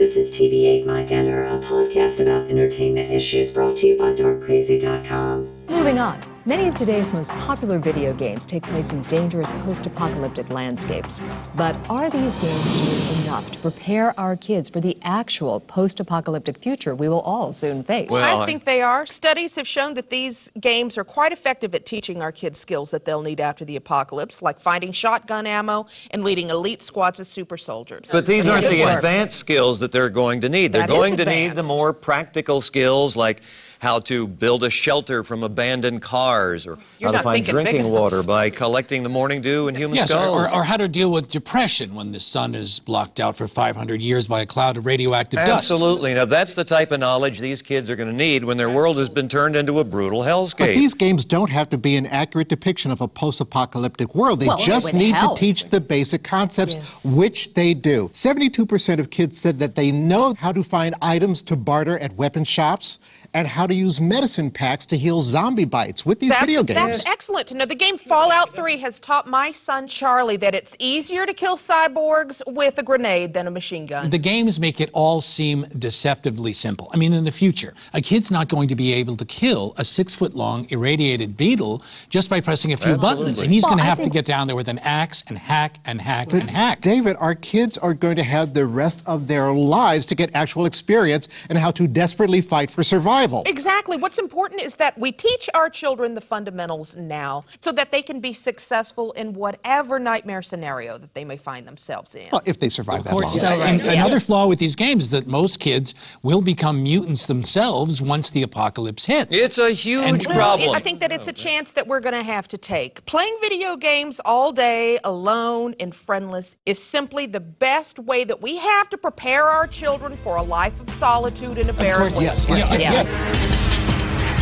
This is TV Ate My Dinner, a podcast about entertainment issues brought to you by DarkCrazy.com. Moving on. Many of today's most popular video games take place in dangerous post-apocalyptic landscapes. But are these games doing enough to prepare our kids for the actual post-apocalyptic future we will all soon face? Well, I think they are. Studies have shown that these games are quite effective at teaching our kids skills that they'll need after the apocalypse, like finding shotgun ammo and leading elite squads of super soldiers. But these aren't the advanced skills that they're going to need. They're That is going to need the more practical skills like how to build a shelter from abandoned cars or You're how to find thinking big drinking water by collecting the morning dew in human Yes, skulls. or, or how to deal with depression when the sun is blocked out for 500 years by a cloud of radioactive dust. Absolutely. Now, that's the type of knowledge these kids are going to need when their world has been turned into a brutal hellscape. But these games don't have to be an accurate depiction of a post-apocalyptic world. They Well, just need help. to teach the basic concepts, Yes. which they do. 72% of kids said that they know how to find items to barter at weapon shops and how to use medicine packs to heal zombie bites with these That's, video games. that's excellent to know. The game Fallout 3 has taught my son Charlie that it's easier to kill cyborgs with a grenade than a machine gun. The games make it all seem deceptively simple. I mean, in the future, a kid's not going to be able to kill a six foot long irradiated beetle just by pressing a few buttons. Absolutely. And he's Well, going to I have to get down there with an axe and hack and hack But and hack. David, our kids are going to have the rest of their lives to get actual experience and how to desperately fight for survival. Exactly. What's important is that we teach our children the fundamentals now so that they can be successful in whatever nightmare scenario that they may find themselves in. Well, if they survive that Of course, long. uh, and Yeah. another flaw with these games is that most kids will become mutants themselves once the apocalypse hits. it's a huge And- Well, problem. I think that it's a chance that we're going to have to take. Playing video games all day, alone and friendless, is simply the best way that we have to prepare our children for a life of solitude and a barren course, yes, wasteland. yes, Yeah.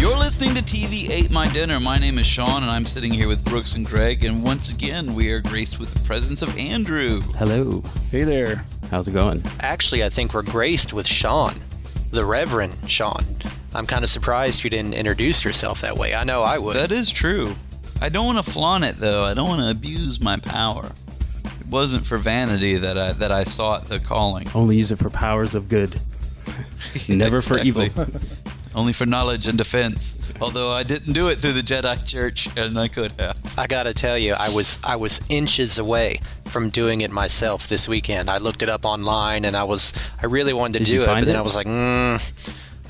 You're listening to TV Ate My Dinner. My name is Sean, and I'm sitting here with Brooks and Greg. And once again, we are graced with the presence of Andrew. Hello. Hey there. How's it going? Actually, I think we're graced with Sean, the Reverend Sean. I'm kind of surprised you didn't introduce yourself that way. I know I would. That is true. I don't want to flaunt it though. I don't want to abuse my power. It wasn't for vanity that I that I sought the calling. Only use it for powers of good. Never for evil. Exactly. Only for knowledge and defense. Although I didn't do it through the Jedi Church, and I could have. I gotta tell you, I was I was inches away from doing it myself this weekend. I looked it up online, and I was I really wanted to Did do it, but find then? I was like, mm,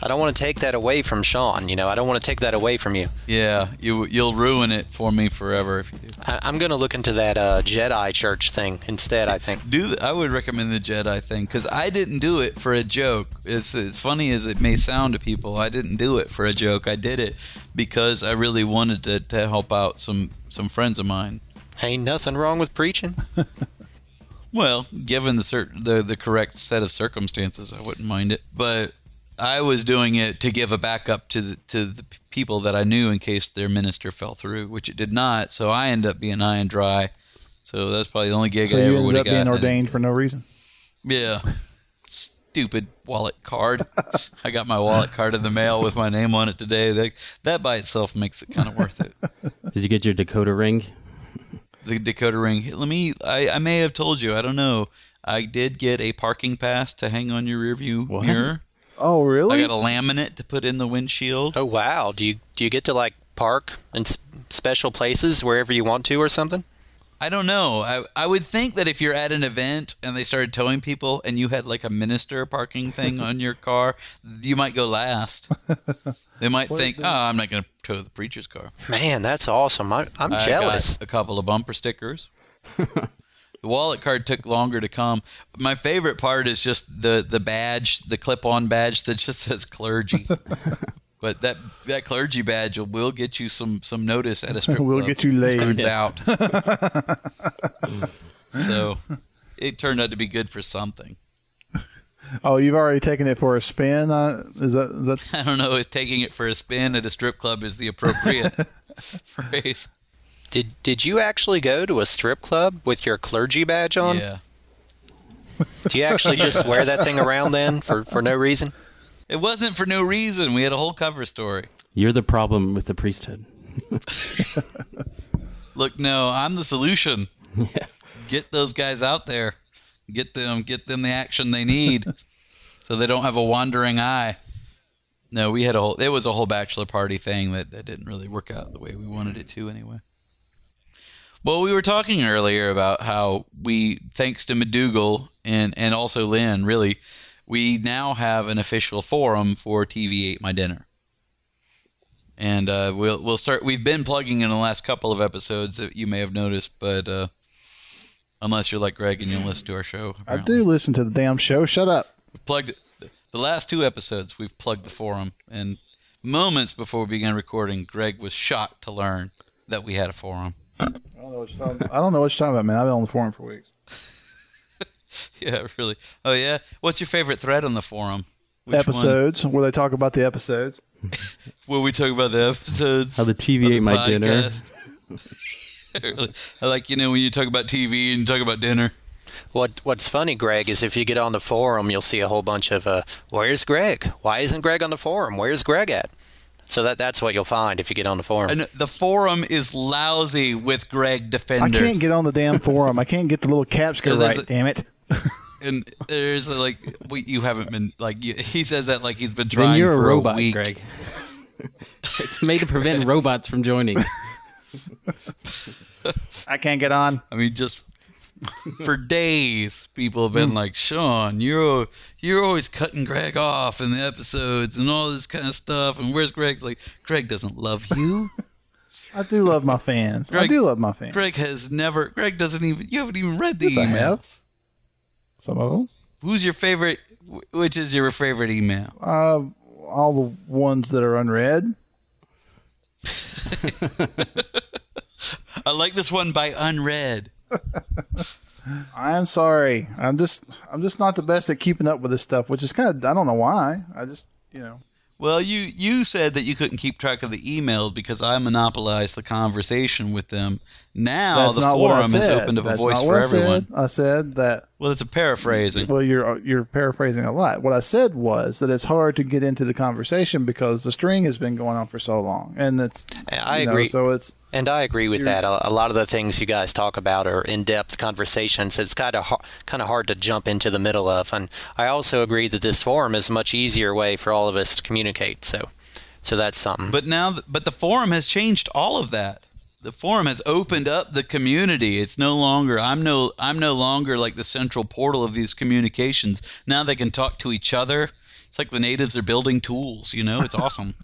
I don't want to take that away from Sean. You know, I don't want to take that away from you. Yeah, you you'll ruin it for me forever if you do. I, I'm gonna look into that uh, Jedi Church thing instead. I think. do I would recommend the Jedi thing because I didn't do it for a joke. It's as funny as it may sound to people. I didn't do it for a joke. I did it because I really wanted to, to help out some some friends of mine. Ain't nothing wrong with preaching. Well, given the cer- the the correct set of circumstances, I wouldn't mind it. But I was doing it to give a backup to the to the people that I knew in case their minister fell through, which it did not. So I ended up being high and dry. So that's probably the only gig So I ever would ended have up gotten. being ordained for no reason? Yeah. Stupid wallet card. I got my wallet card in the mail with my name on it today. That, that by itself makes it kind of worth it. Did you get your Dakota ring? The Dakota ring. Let me. I, I may have told you. I don't know. I did get a parking pass to hang on your rearview What? mirror. Oh, really? I got a laminate to put in the windshield. Oh wow! Do you do you get to like park in s- special places wherever you want to or something? I don't know. I, I would think that if you're at an event and they started towing people and you had like a minister parking thing on your car, you might go last. They might think, oh, I'm not going to tow the preacher's car. Man, that's awesome. I, I'm I jealous. got a couple of bumper stickers. the wallet card took longer to come. My favorite part is just the the badge, the clip-on badge that just says clergy. but that that clergy badge will, will get you some some notice at a strip Will club. Will get you laid. Turns out. so it turned out to be good for something. Oh, you've already taken it for a spin? Uh, is that, is that I don't know if taking it for a spin at a strip club is the appropriate phrase. Did did you actually go to a strip club with your clergy badge on? Yeah. Do you actually just wear that thing around then for, for no reason? It wasn't for no reason. We had a whole cover story. You're the problem with the priesthood. Look, no, I'm the solution. Yeah. Get those guys out there. Get them get them the action they need. so they don't have a wandering eye. No, we had a whole. It was a whole bachelor party thing that, that didn't really work out the way we wanted it to anyway. Well, we were talking earlier about how we, thanks to McDougal and and also Lynn, really, we now have an official forum for TV Ate My Dinner. And uh, we'll we'll start. We've been plugging in the last couple of episodes that you may have noticed, but uh, unless you're like Greg and you listen to our show, I do listen to the damn show. Shut up. We've plugged the last two episodes. We've plugged the forum, and moments before we began recording, Greg was shocked to learn that we had a forum. I don't know what you're talking, I don't know what you're talking about, man. I've been on the forum for weeks. Yeah, really. Oh yeah. What's your favorite thread on the forum? Which one? episodes where they talk about the episodes. Where we talk about the episodes. How the TV of ate my dinner. Really. I like you know when you talk about TV and you talk about dinner. What What's funny, Greg, is if you get on the forum, you'll see a whole bunch of, uh, "Where's Greg? Why isn't Greg on the forum? Where's Greg at?" So that that's what you'll find if you get on the forum. And the forum is lousy with Greg defenders. I can't get on the damn forum. I can't get the little captcha Yeah, there's right. a- damn it. and there's like we, you haven't been like you, he says that like he's been trying. Then trying you're a for robot, a week. Greg. it's made to prevent robots from joining. I can't get on. I mean, just for days, people have been like, "Sean, you're you're always cutting Greg off in the episodes and all this kind of stuff." And where's Greg? Like, Greg doesn't love you. I do love my fans. I do love my fans. Greg has never. Greg doesn't even. You haven't even read the Yes, I have. emails. Some of them. Who's your favorite? Which is your favorite email? Uh, all the ones that are unread. I like this one by unread. I am sorry. I'm just I'm just not the best at keeping up with this stuff, which is kind of I don't know why. I just you know Well, you you said that you couldn't keep track of the emails because I monopolized the conversation with them. Now that's the forum said. opened up a voice for I everyone. Said. I said that. Well, it's a paraphrasing. Well, you're you're paraphrasing a lot. What I said was that it's hard to get into the conversation because the string has been going on for so long, and it's I you know, agree. so it's And I agree with that. A, a lot of the things you guys talk about are in-depth conversations. It's kind of har- kind of hard to jump into the middle of. And I also agree that this forum is a much easier way for all of us to communicate. So, so that's something. But now, th- but the forum has changed all of that. The forum has opened up the community. It's no longer I'm no I'm no longer like the central portal of these communications. Now they can talk to each other. It's like the natives are building tools. You know, it's awesome.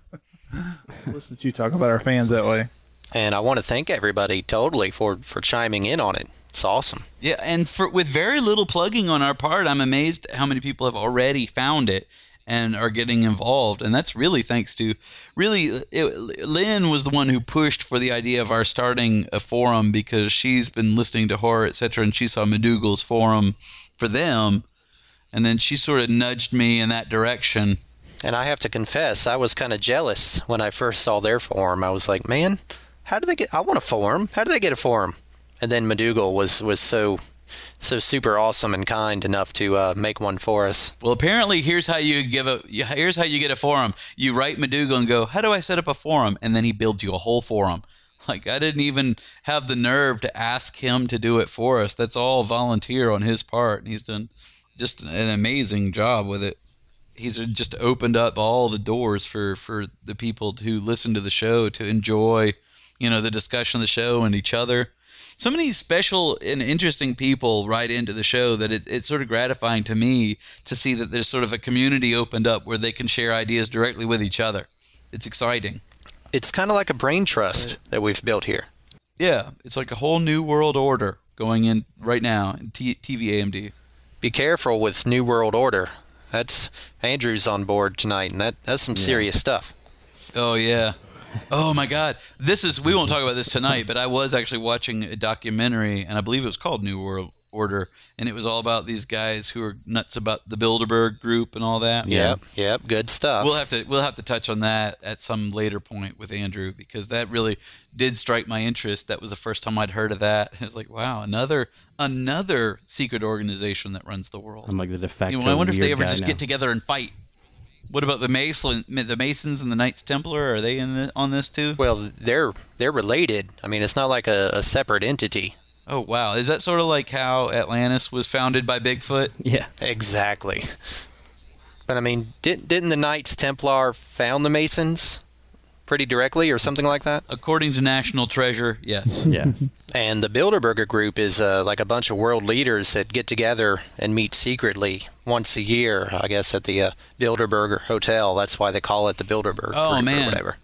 listen to you talk about our fans that way. And I want to thank everybody totally for for chiming in on it. It's awesome. Yeah, and for with very little plugging on our part, I'm amazed how many people have already found it and are getting involved. And that's really thanks to really it, Lynn was the one who pushed for the idea of our starting a forum because she's been listening to horror, etc., and she saw McDougal's forum for them, and then she sort of nudged me in that direction. And I have to confess, I was kind of jealous when I first saw their forum. I was like, man, how do they get? I want a forum. How do they get a forum? And then McDougal was was so so super awesome and kind enough to uh, make one for us. Well, apparently, here's how you give a here's how you get a forum. You write McDougal and go, "How do I set up a forum?" And then he builds you a whole forum. Like I didn't even have the nerve to ask him to do it for us. That's all volunteer on his part, and he's done just an amazing job with it. He's just opened up all the doors for for the people who listen to the show to enjoy, you know, the discussion of the show and each other so many special and interesting people write into the show that it, it's sort of gratifying to me to see that there's sort of a community opened up where they can share ideas directly with each other. It's exciting. It's kind of like a brain trust that we've built here. Yeah, it's like a whole new world order going in right now in T- TV AMD. Be careful with New World Order. That's Andrew's on board tonight, and that that's some serious stuff. Oh yeah. Oh my God! This is we won't talk about this tonight, but I was actually watching a documentary, and I believe it was called New World Order, and it was all about these guys who are nuts about the Bilderberg Group and all that. Yep, yep, good stuff. We'll have to we'll have to touch on that at some later point with Andrew because that really did strike my interest. That was the first time I'd heard of that. It was like, wow, another another secret organization that runs the world. I'm like the de facto. You know, I wonder if they ever just now. get together and fight. What about the Mason, the Masons and the Knights Templar? Are they in the, on this too? Well, they're they're related. I mean, it's not like a, a separate entity. Oh wow, is that sort of like how Atlantis was founded by Bigfoot? Yeah. Exactly. But I mean, didn't didn't the Knights Templar found the Masons pretty directly, or something like that? According to National Treasure, yes. Yes. And the Bilderberger Group is uh, like a bunch of world leaders that get together and meet secretly once a year, I guess, at the uh, Bilderberger Hotel. That's why they call it the Bilderberg Oh, Group or man. whatever.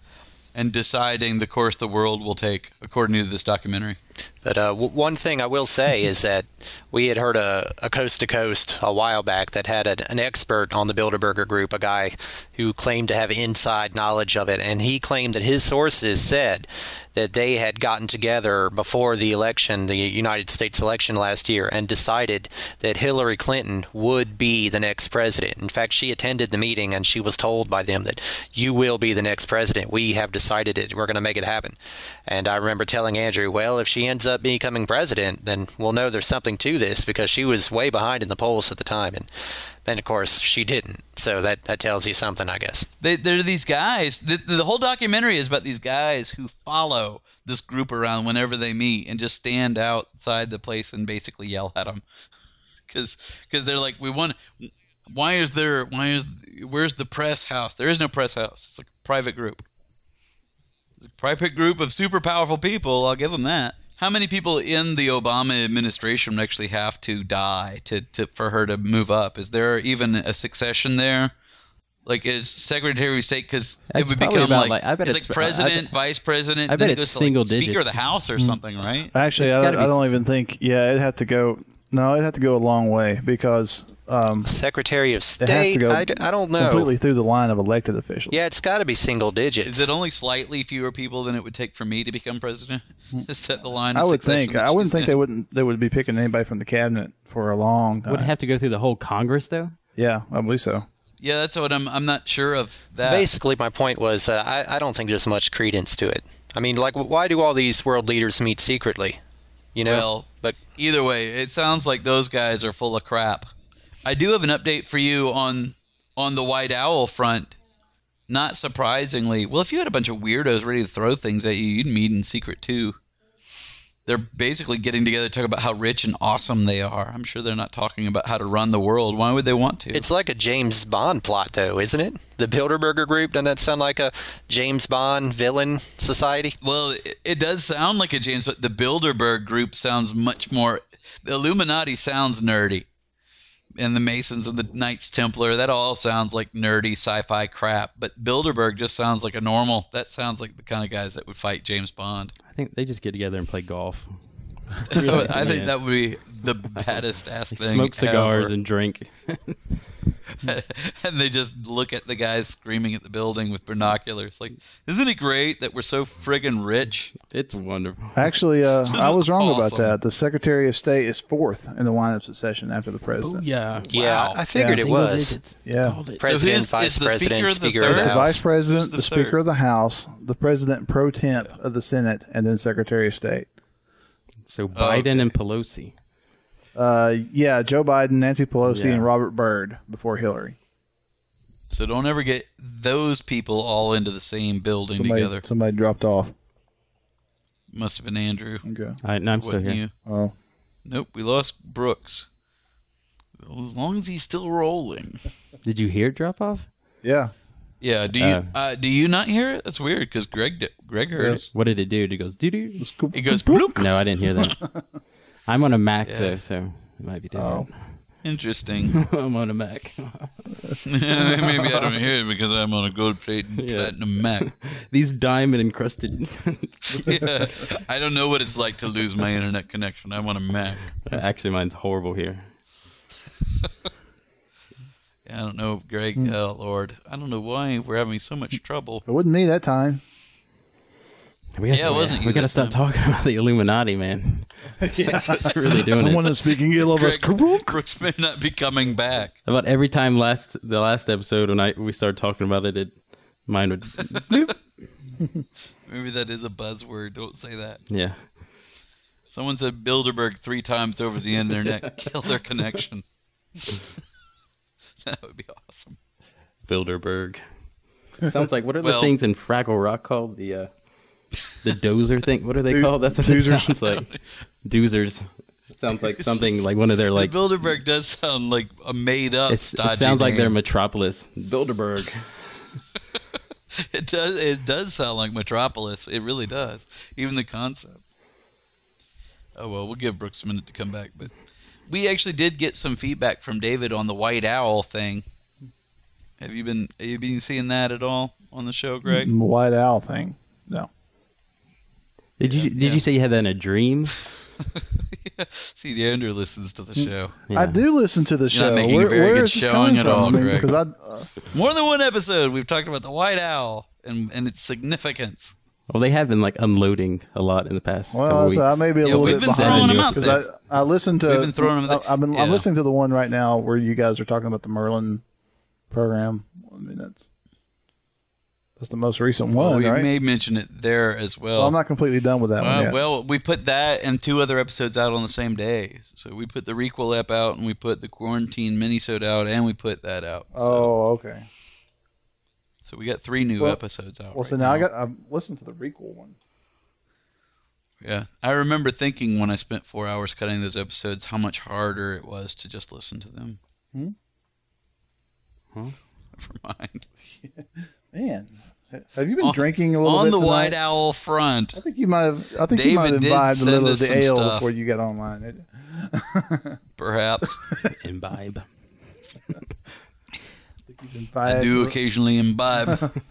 And deciding the course the world will take, according to this documentary. But uh, w- one thing I will say is that we had heard a, coast to coast a while back that had a, an expert on the Bilderberger Group, a guy who claimed to have inside knowledge of it, and he claimed that his sources said that they had gotten together before the election, the United States election last year, and decided that Hillary Clinton would be the next president. In fact, she attended the meeting and she was told by them that you will be the next president. We have decided it. We're going to make it happen. And I remember telling Andrew, well, if she ends up becoming president, then we'll know there's something to this because she was way behind in the polls at the time. And then, of course, she didn't. So that, that tells you something, I guess. They, they're these guys. The, the whole documentary is about these guys who follow this group around whenever they meet and just stand outside the place and basically yell at them. Because they're like, we want. Why is there? Why is? Where's the press house? There is no press house. It's a private group. It's a private group of super powerful people. I'll give them that. How many people in the Obama administration would actually have to die to, to for her to move up? Is there even a succession there? Like is Secretary of State because it would become like, like- I bet it's it's- like I- I president, bet- vice president, I then bet it goes it's to like single Speaker of the. House or mm-hmm. something, right? Actually, I, gotta I don't even think. Yeah, it'd have to go. No, it'd have to go a long way because um, Secretary of State. it has State, to go I, d- I don't know. completely through the line of elected officials. Yeah, it's got to be single digits. Is it only slightly fewer people than it would take for me to become president? Is that the line? I of would think. I wouldn't think in? they wouldn't. They would be picking anybody from the cabinet for a long time. Would it have to go through the whole Congress though? yeah, I believe so. Yeah, that's what I'm. I'm not sure of that. Basically, my point was uh, I, I don't think there's much credence to it. I mean, like, why do all these world leaders meet secretly? You know, Well, but either way, it sounds like those guys are full of crap. I do have an update for you on on the White Owl front. Not surprisingly, well, if you had a bunch of weirdos ready to throw things at you, you'd meet in secret too. They're basically getting together to talk about how rich and awesome they are. I'm sure they're not talking about how to run the world. Why would they want to? it's like a James Bond plot, though, isn't it? The Bilderberger Group doesn't that sound like a James Bond villain society? Well, it, it does sound like a James, but the Bilderberg group sounds much more. The Illuminati sounds nerdy, and the Masons and the Knights Templar that all sounds like nerdy sci-fi crap. But Bilderberg just sounds like a normal. That sounds like the kind of guys that would fight James Bond. I think they just get together and play golf. I think that would be the baddest ass thing. smoke cigars ever. and drink. and they just look at the guys screaming at the building with binoculars. Like, isn't it great that we're so friggin' rich? It's wonderful. Actually, uh, I was wrong about that. The Secretary of State is fourth in the line of succession after the president. Yeah. Yeah, Wow. I figured Yeah. it was. digits. Yeah. Called it. President, who's- Vice is the President, Speaker of the It's the House. Vice President, Who's the, the Speaker of the House, the President pro tem of the Senate, and then Secretary of State. So Biden Oh, okay. and Pelosi. Uh, yeah, Joe Biden, Nancy Pelosi, Yeah. and Robert Byrd before Hillary. So don't ever get those people all into the same building Somebody, together. somebody dropped off. Must have been Andrew. Okay. All right, no, I'm still here. you? Oh, Nope, we lost Brooks. Well, as long as he's still rolling. Did you hear drop off? yeah. Yeah. Do you Uh. uh, do you not hear it? That's weird because Greg di- Greg heard Yes. What did it do? It goes doo doo. it. It goes bloop. No, I didn't hear that. I'm on a Mac Yeah. though, so it might be Oh. different. Interesting. I'm on a Mac. Maybe I don't hear it because I'm on a gold plate and Yeah. platinum Mac. These diamond encrusted. yeah. I don't know what it's like to lose my internet connection. I'm on a Mac. Actually, mine's horrible here. Yeah, I don't know, Greg. Hmm. Oh Lord, I don't know why we're having so much trouble. It wasn't me that time. We gotta, Yeah, it wasn't we gotta stop time. talking about the Illuminati, man. That's what's really doing Someone it. is speaking ill of Greg, Brooks may not be coming back. About every time last the last episode when I we started talking about it, it mine would. Maybe that is a buzzword. Don't say that. Yeah. Someone said Bilderberg three times over the internet. Kill their connection. that would be awesome. Bilderberg. Sounds like what are Well- the things in Fraggle Rock called? The uh, the dozer thing. What are they Do- called? That's what it sounds like. Doozers. It sounds like something like one of their like. the Bilderberg does sound like a made up. It sounds like their metropolis, Bilderberg. It does. It does sound like Metropolis. It really does. Even the concept. Oh well, we'll give Brooks a minute to come back, but we actually did get some feedback from David on the White Owl thing. Have you been have you been seeing that at all on the show, Greg? The White Owl thing. No. Did you did you say you had that in a dream? See, Andrew listens to the show. I do listen to the You're show. not making where a very good this showing coming at from? all, I mean, Greg. because I, uh, More than one episode, we've talked about the White Owl and and its significance. Well, they have been like unloading a lot in the past. well, couple so I may be a Yeah, little we've bit been throwing them out behind there. because I I listened to. We've been throwing them I, out I've been I'm yeah. listening to the one right now where you guys are talking about the Merlin program. I mean that's that's the most recent Well, one, we right? may mention it there as well. well, I'm not completely done with that one Uh, yet. well, we put that and two other episodes out on the same day. So we put the Requel ep out, and we put the Quarantine minisode out, and we put that out. So, oh, okay. so we got three new Well- episodes out. Well, so right now I got I've listened to the requel one. Yeah, I remember thinking when I spent four hours cutting those episodes, how much harder it was to just listen to them. Hmm? Huh? Never mind. Man, have you been On- drinking a little bit? On the tonight? White Owl front. I think you might have. I think you might have imbibed a send little of the ale stuff. before you got online. Perhaps imbibe. You've I do occasionally imbibe.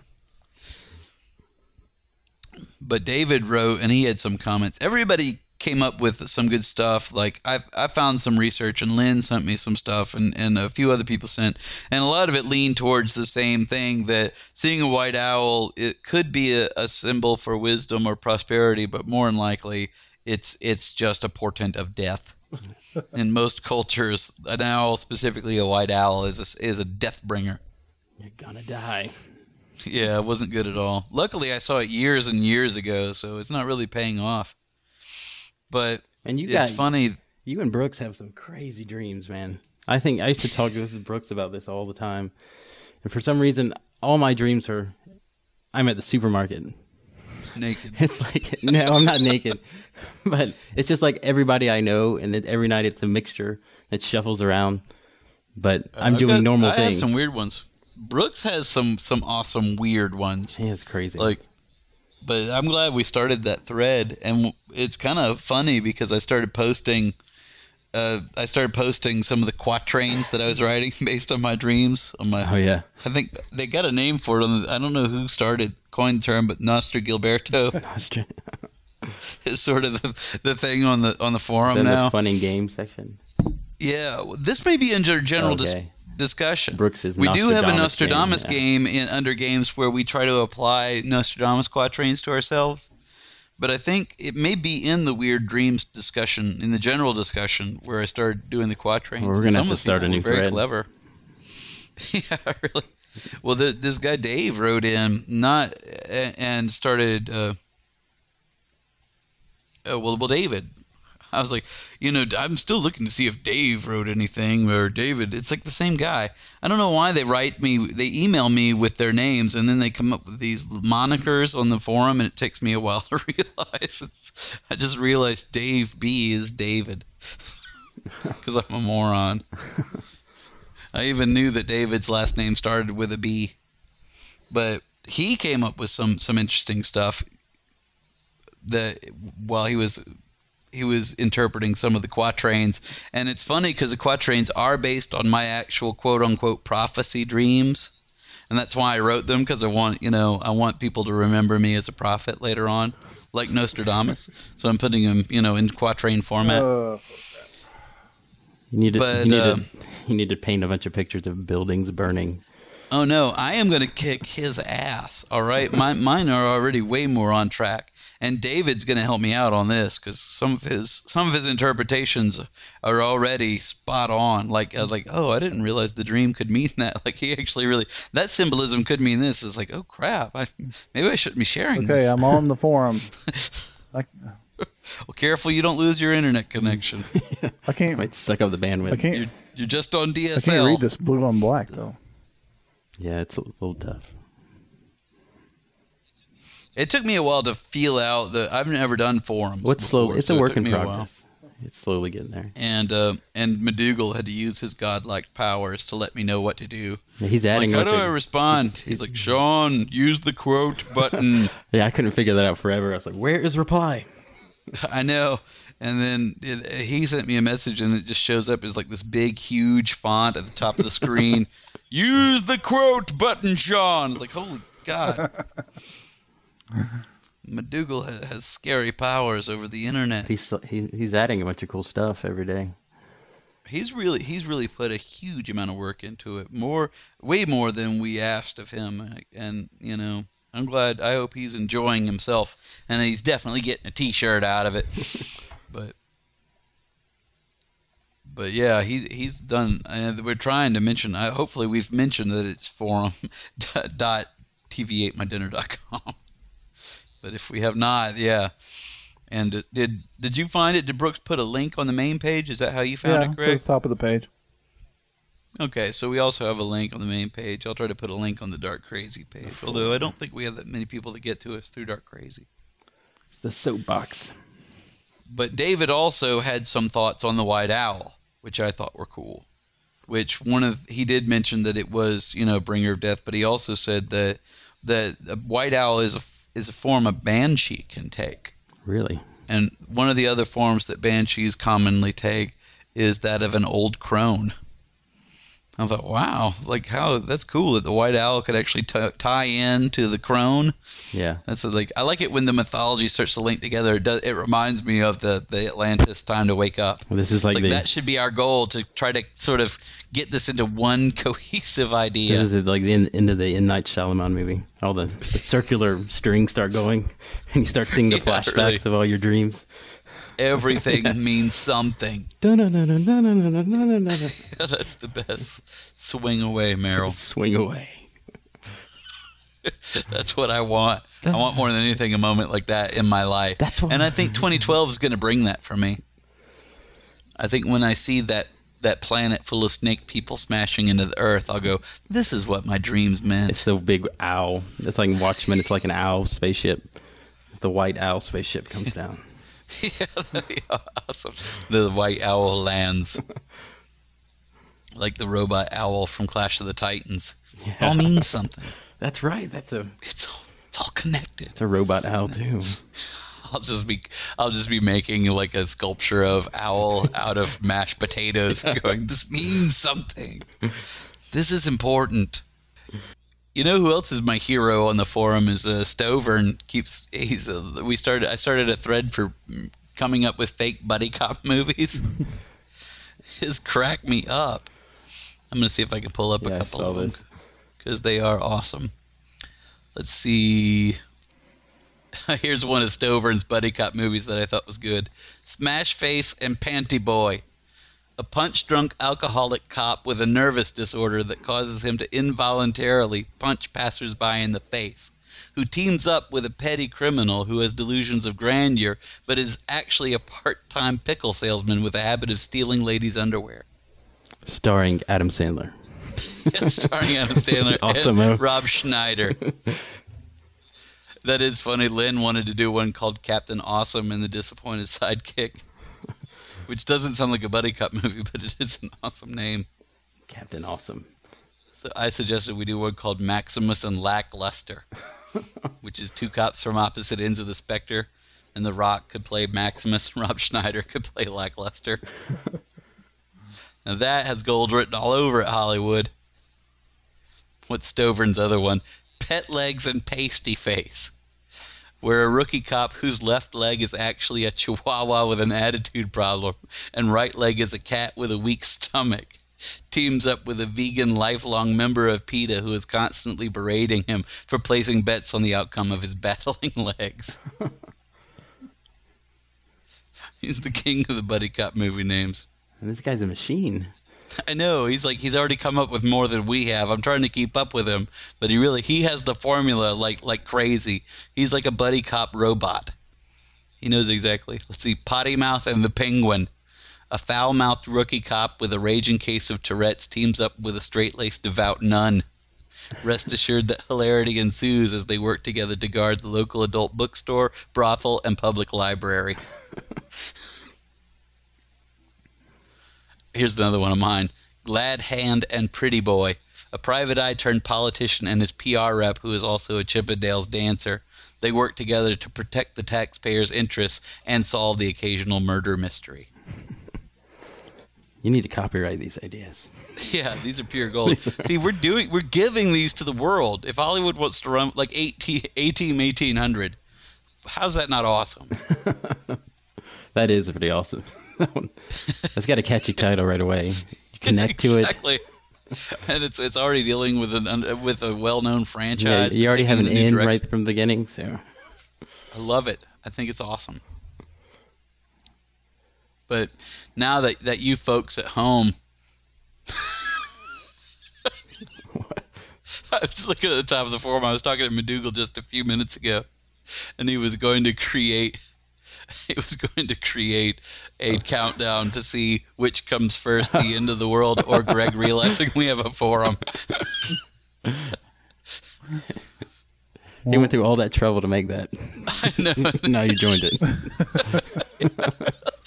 but David wrote, and he had some comments. Everybody came up with some good stuff. Like I, I found some research, and Lynn sent me some stuff, and, and a few other people sent, and a lot of it leaned towards the same thing that seeing a white owl it could be a, a symbol for wisdom or prosperity, but more than likely it's it's just a portent of death. In most cultures, an owl, specifically a white owl, is a, is a death bringer. You're gonna die. Yeah, it wasn't good at all. Luckily, I saw it years and years ago, so it's not really paying off. But And you it's got funny. You and Brooks have some crazy dreams, man. I think I used to talk with Brooks about this all the time, and for some reason, all my dreams are I'm at the supermarket. Naked. It's like no, I'm not naked, but it's just like everybody I know, and it, every night it's a mixture. that shuffles around, but uh, I'm I've doing got- normal I things. have some weird ones. Brooks has some some awesome weird ones. He is crazy. Like, but I'm glad we started that thread, and it's kind of funny because I started posting. Uh, I started posting some of the quatrains that I was writing based on my dreams. On my, oh yeah, I think they got a name for it. On the, I don't know who started coined the term, but Nostra Gilberto Nostra. is sort of the, the thing on the on the forum now. the fun and game section. Yeah, this may be under general dis- Okay. Discussion. Brooks is we do have a Nostradamus game, game, in under games where we try to apply Nostradamus quatrains to ourselves. But I think it may be in the weird dreams discussion, in the general discussion, where I started doing the quatrains. Well, we're gonna some have to start a new very thread. clever. yeah, really. Well, the, this guy Dave wrote in not and started. Uh, oh, well, well, David. I was like, you know, I'm still looking to see if Dave wrote anything or David. It's like the same guy. I don't know why they write me, they email me with their names, and then they come up with these monikers on the forum, and it takes me a while to realize. It's, I just realized Dave B is David because I'm a moron. I even knew that David's last name started with a B, but he came up with some some interesting stuff that while he was he was interpreting some of the quatrains. And it's funny because the quatrains are based on my actual quote unquote prophecy dreams. And that's why i wrote them because i want you know i want people to remember me as a prophet later on like nostradamus. So i'm putting them you know in quatrain format. Uh, You need to, But, you, need uh, to you need to paint a bunch of pictures of buildings burning. Oh no, I am going to kick his ass. All right, My, mine are already way more on track, and David's going to help me out on this because some of his some of his interpretations are already spot on. Like I was like, oh, I didn't realize the dream could mean that. Like he actually really that symbolism could mean this. It's like, oh crap, I, maybe I shouldn't be sharing okay, this. I'm on the forum. I, well, careful you don't lose your internet connection. I can't. Might suck up the bandwidth. I can't. You're, you're just on DSL. I can't read this blue on black though. Yeah, it's a little tough. It took me a while to feel out the. I've never done forums. What's slow? It's so a work took in me a while. progress. It's slowly getting there. and uh, and McDougal had to use his godlike powers to let me know what to do. He's adding. Like, how do I of- respond? He's like, Sean, use the quote button. Yeah, I couldn't figure that out forever. I was like, "Where is reply?" I know. And then it, he sent me a message, and it just shows up as like this big, huge font at the top of the screen. Use the quote button, Sean. Like, holy God. McDougal ha- has scary powers over the internet. He's he, he's adding a bunch of cool stuff every day. He's really he's really put a huge amount of work into it, more way more than we asked of him. And you know, I'm glad. I hope he's enjoying himself, and he's definitely getting a T-shirt out of it. but but yeah, he he's done. And we're trying to mention. Uh, hopefully, we've mentioned that it's forum dot tv8mydinner.com. But if we have not, yeah. And uh, did did you find it? Did Brooks put a link on the main page? Is that how you found yeah, it, it's at Greg? the top of the page. Okay, so we also have a link on the main page. I'll try to put a link on the Dark Crazy page. Although I don't think we have that many people that get to us through Dark Crazy. It's the soapbox. But David also had some thoughts on the White Owl, which I thought were cool. Which one of he did mention that it was you know bringer of death, but he also said that that a White Owl is a is a form a banshee can take. Really? And one of the other forms that banshees commonly take is that of an old crone. I thought, wow, like how that's cool that the white owl could actually t- tie in to the crone. Yeah. That's like I like it when the mythology starts to link together. It, does, it reminds me of the the Atlantis time to wake up. Well, this is like, like the that should be our goal to try to sort of get this into one cohesive idea. this is like the end, end of the M Night Shyamalan movie. All the, the circular strings start going, and you start seeing the Yeah, flashbacks really. of all your dreams everything means something. That's the best. Swing away, Merrill. Swing away. That's what I want. I want more than anything a moment like that in my life. That's what and I think 2012 is going to bring that for me. I think when I see that that planet full of snake people smashing into the earth, I'll go, this is what my dreams meant. It's the big owl. It's like Watchmen. It's like an owl spaceship. The white owl spaceship comes down. yeah, that'd be awesome. The white owl lands, like the robot owl from Clash of the Titans. It all means something. That's right. That's a It's all, it's all connected. it's a robot owl too. I'll just be I'll just be making like a sculpture of owl out of mashed potatoes going this means something. This is important. You know who else is my hero on the forum is uh, Stovern keeps he's uh, we started I started a thread for coming up with fake buddy cop movies. His crack me up. I'm gonna see if I can pull up a Yeah, I couple of them because they are awesome. Let's see. Here's one of Stovern's buddy cop movies that I thought was good: Smash Face and Panty Boy. A punch-drunk alcoholic cop with a nervous disorder that causes him to involuntarily punch passersby in the face, who teams up with a petty criminal who has delusions of grandeur but is actually a part-time pickle salesman with a habit of stealing ladies' underwear. Starring Adam Sandler. starring Adam Sandler Awesome, and? Rob Schneider. that is funny. Lynn wanted to do one called Captain Awesome and the Disappointed Sidekick, which doesn't sound like a buddy cop movie, but it is an awesome name. Captain Awesome. So I suggested we do one called Maximus and Lackluster, which is two cops from opposite ends of the specter, and The Rock could play Maximus, and Rob Schneider could play Lackluster. now that has gold written all over it, Hollywood. What's Stovern's other one? Pet Legs and Pasty Face, where a rookie cop whose left leg is actually a chihuahua with an attitude problem, and right leg is a cat with a weak stomach teams up with a vegan lifelong member of PETA who is constantly berating him for placing bets on the outcome of his battling legs. he's the king of the buddy cop movie names. And this guy's a machine. I know he's like he's already come up with more than we have. I'm trying to keep up with him, but he really he has the formula like like crazy. He's like a buddy cop robot. He knows exactly. Let's see, Potty Mouth and the Penguin. A foul-mouthed rookie cop with a raging case of Tourette's teams up with a straight-laced devout nun. Rest assured that hilarity ensues as they work together to guard the local adult bookstore, brothel, and public library. Here's another one of mine. Glad Hand and Pretty Boy, a private eye turned politician and his PR rep who is also a Chippendales dancer. They work together to protect the taxpayers' interests and solve the occasional murder mystery. You need to copyright these ideas. Yeah, these are pure gold. See, we're doing, we're giving these to the world. If Hollywood wants to run like 18, A Team 1800, how's that not awesome? That is pretty awesome. That one- That's got a catchy title right away. You connect to it. exactly. And it's it's already dealing with an with a well known franchise. Yeah, you already have an in right from the beginning, so I love it. I think it's awesome. But now that that you folks at home, I was looking at the top of the forum. I was talking to McDougal just a few minutes ago, and he was going to create. He was going to create a oh. countdown to see which comes first, the end of the world or Greg realizing we have a forum. he went through all that trouble to make that. now you joined it.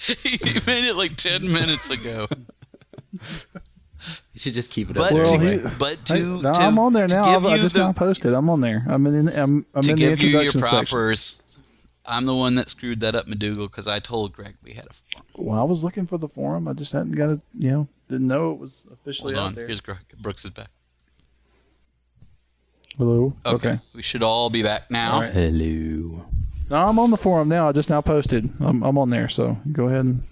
he made it like 10 minutes ago. You should just keep it up. But there to, anyway. but Hey, to, no, to- I'm on there now. I've, I you just the- now posted. I'm on there. I'm in. I'm, I'm to in the give you your introduction section. Propers. I'm the one that screwed that up, McDougal, because I told Greg we had a forum. Well, I was looking for the forum. I just hadn't got it. You know, didn't know it was officially Hold out on, there. here's Greg. Brooks is back. Hello. Okay. we should all be back now. All right. Hello. No, I'm on the forum now. I just now posted. I'm, I'm on there. So go ahead and.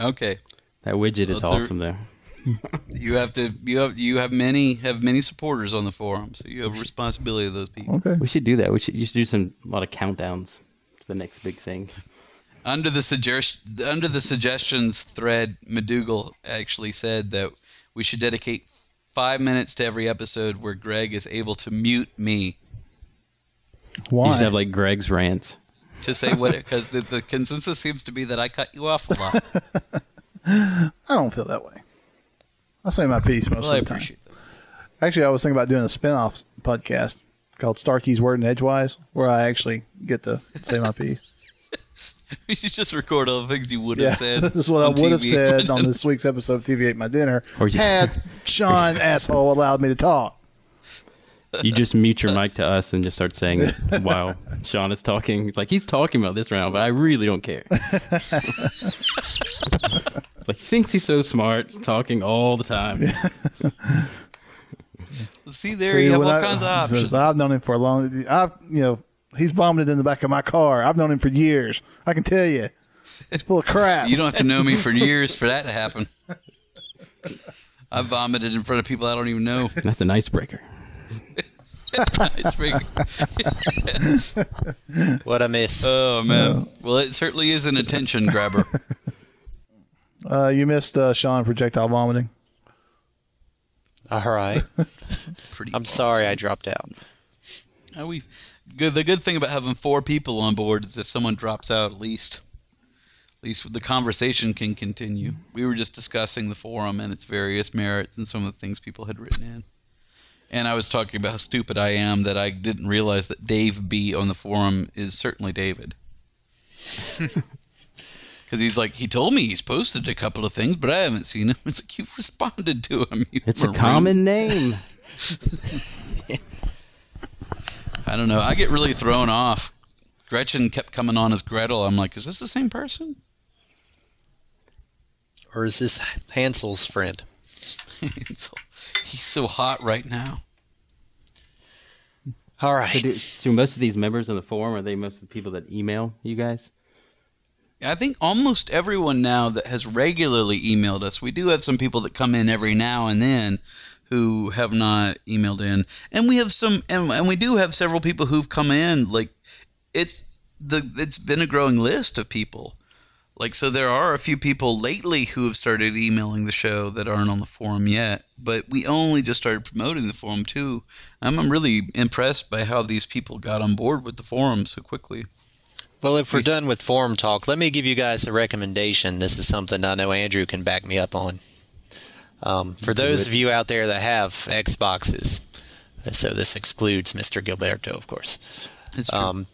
Okay, That widget is Let's- awesome though. you have to you have you have many have many supporters on the forum, so you have a responsibility of those people. Okay. We should do that. We should you should do some a lot of countdowns to the next big thing. Under the suggest under the suggestions thread, McDougal actually said that we should dedicate five minutes to every episode where Greg is able to mute me You Why? should have like Greg's rants. to say what because the, the consensus seems to be that I cut you off a lot. I don't feel that way. I say my piece most Well, of the time. appreciate that. Actually, I was thinking about doing a spin-off podcast called Starkey's Word and Edgewise, where I actually get to say my piece. You just record all the things you would yeah, have said. this is what I on would have said on this week's episode of TV Ate My Dinner oh, Or you- had Sean asshole allowed me to talk. You just mute your mic to us and just start saying it while Sean is talking. It's like he's talking about this round, but I really don't care. Like he thinks he's so smart, talking all the time. See, there See, you have all I- kinds of says, options. I've known him for a long. I've you know he's vomited in the back of my car. I've known him for years. I can tell you, he's full of crap. You don't have to know me for years for that to happen. I vomited in front of people I don't even know. That's an icebreaker. it's pretty. What a miss. Oh man. Well, it certainly is an attention grabber. Uh, you missed uh, Sean projectile vomiting. All right. Pretty. I'm sorry I dropped out. How we good. The good thing about having four people on board is if someone drops out, at least, at least the conversation can continue. We were just discussing the forum and its various merits and some of the things people had written in. And I was talking about how stupid I am that I didn't realize that Dave B on the forum is certainly David. Because he's like, he told me he's posted a couple of things, but I haven't seen him. It's like, you've responded to him. You It's a maroon. common name. I don't know. I get really thrown off. Gretchen kept coming on as Gretel. I'm like, is this the same person? Or is this Hansel's friend? It's- he's so hot right now. All right. So do, so most of these members in the forum are they most of the people that email you guys? I think almost everyone now that has regularly emailed us. We do have some people that come in every now and then who have not emailed in, and we have some, and, and we do have several people who've come in. Like it's the it's been a growing list of people. Like so, there are a few people lately who have started emailing the show that aren't on the forum yet. But we only just started promoting the forum too. I'm, I'm really impressed by how these people got on board with the forum so quickly. Well, if we're done with forum talk, let me give you guys a recommendation. This is something I know Andrew can back me up on. Um, for those of you out there that have Xboxes, so this excludes Mr. Gilberto, of course. Um,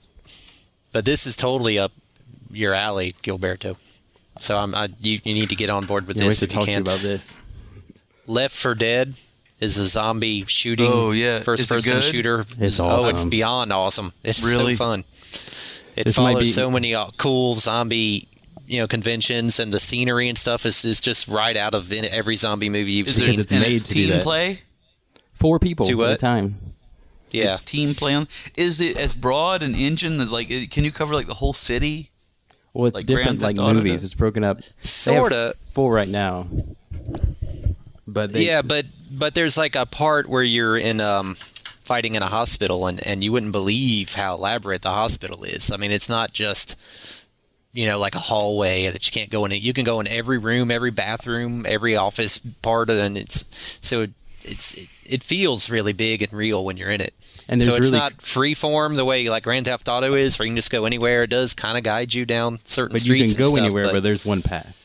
but this is totally up your alley, Gilberto. So I'm, I, you, you need to get on board with Yeah, this if you talk to you can. about this. Left 4 Dead is a zombie shooting Oh, yeah. first person good? shooter. It's Oh, it's beyond awesome. It's Really? so fun. It This follows be- so many uh, cool zombie you know conventions and the scenery and stuff is, is just right out of in every zombie movie you've Is seen. it it's and made it's team that. play? Four people To at a time. yeah. It's team play. On, is it as broad an engine that like can you cover like the whole city? Well, it's Like different like movies. does? It's broken up. Sorta. Four right now. But they, yeah, but but there's like a part where you're in um fighting in a hospital and and you wouldn't believe how elaborate the hospital is. I mean, it's not just you know like a hallway that you can't go in. You can go in every room, every bathroom, every office part, of and it's so it, it's it, it feels really big and real when you're in it. And so it's really- not free form the way like Grand Theft Auto is, where you can just go anywhere. It does kind of guide you down certain but you can go stuff, anywhere, but- but there's one path.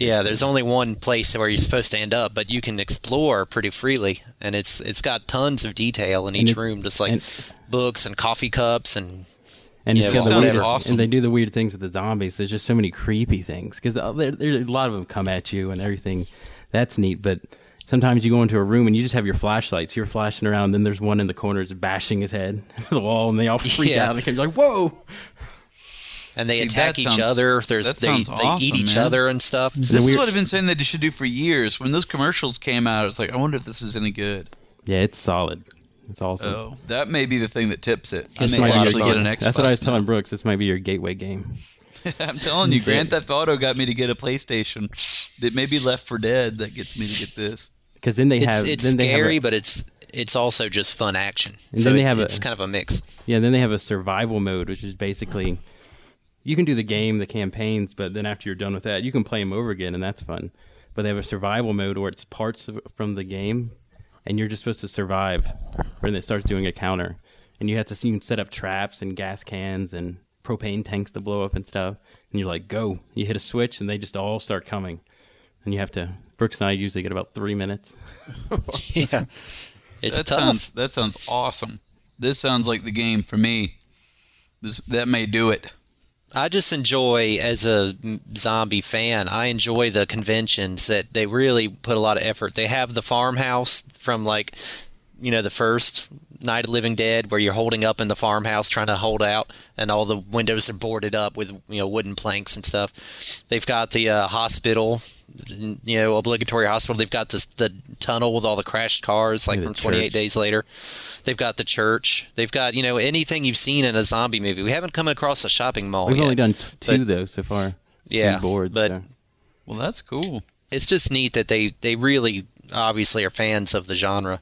Yeah, there's only one place where you're supposed to end up, but you can explore pretty freely, and it's it's got tons of detail in each it- room, just like and- books and coffee cups and And Yeah, it's got the weird, awesome. and they do the weird things with the zombies. There's just so many creepy things because uh, there, there, a lot of them come at you and everything. That's neat, but sometimes you go into a room and you just have your flashlights. You're flashing around, and then there's one in the corner is bashing his head into the wall, and they all freak Yeah. out. And you're like, "Whoa!" And they See, attack each sounds- other. There's that they, sounds they eat each man. other and stuff. This The is what I've been saying that you should do for years. When those commercials came out, it's like I wonder if this is any good. Yeah, it's solid. It's awesome. Oh, that may be the thing that tips it. I may a lot of actually get an Xbox. That's what I was now. telling Brooks. This might be your gateway game. I'm telling you, Grand Theft Auto got me to get a PlayStation. That may be Left 4 Dead that gets me to get this. Because then they It's have it's then they scary, have a, but it's it's also just fun action. And so then they it- have a- it's kind of a mix. yeah. Then they have a survival mode, which is basically you can do the game, the campaigns, but then after you're done with that, you can play them over again, and that's fun. But they have a survival mode where it's parts of, from the game, and you're just supposed to survive. When it starts doing a counter, and you have to even set up traps and gas cans and propane tanks to blow up and stuff. And you're like, go! You hit a switch, and they just all start coming, and you have to. Brooks and I usually get about three minutes. yeah, it's that tough. sounds that sounds awesome. This sounds like the game for me. This that may do it. I just enjoy, as a zombie fan, I enjoy the conventions that they really put a lot of effort. They have the farmhouse from like, you know, the first Night of Living Dead, where you're holding up in the farmhouse trying to hold out, and all the windows are boarded up with you know wooden planks and stuff. They've got the uh, hospital, you know, obligatory hospital. They've got this, the tunnel with all the crashed cars, like from 28 church. days later. They've got the church. They've got you know anything you've seen in a zombie movie. We haven't come across a shopping mall We've yet. only done t- two but- though so far. Yeah, boards. but- so. Well, that's cool. it's just neat that they they really obviously are fans of the genre.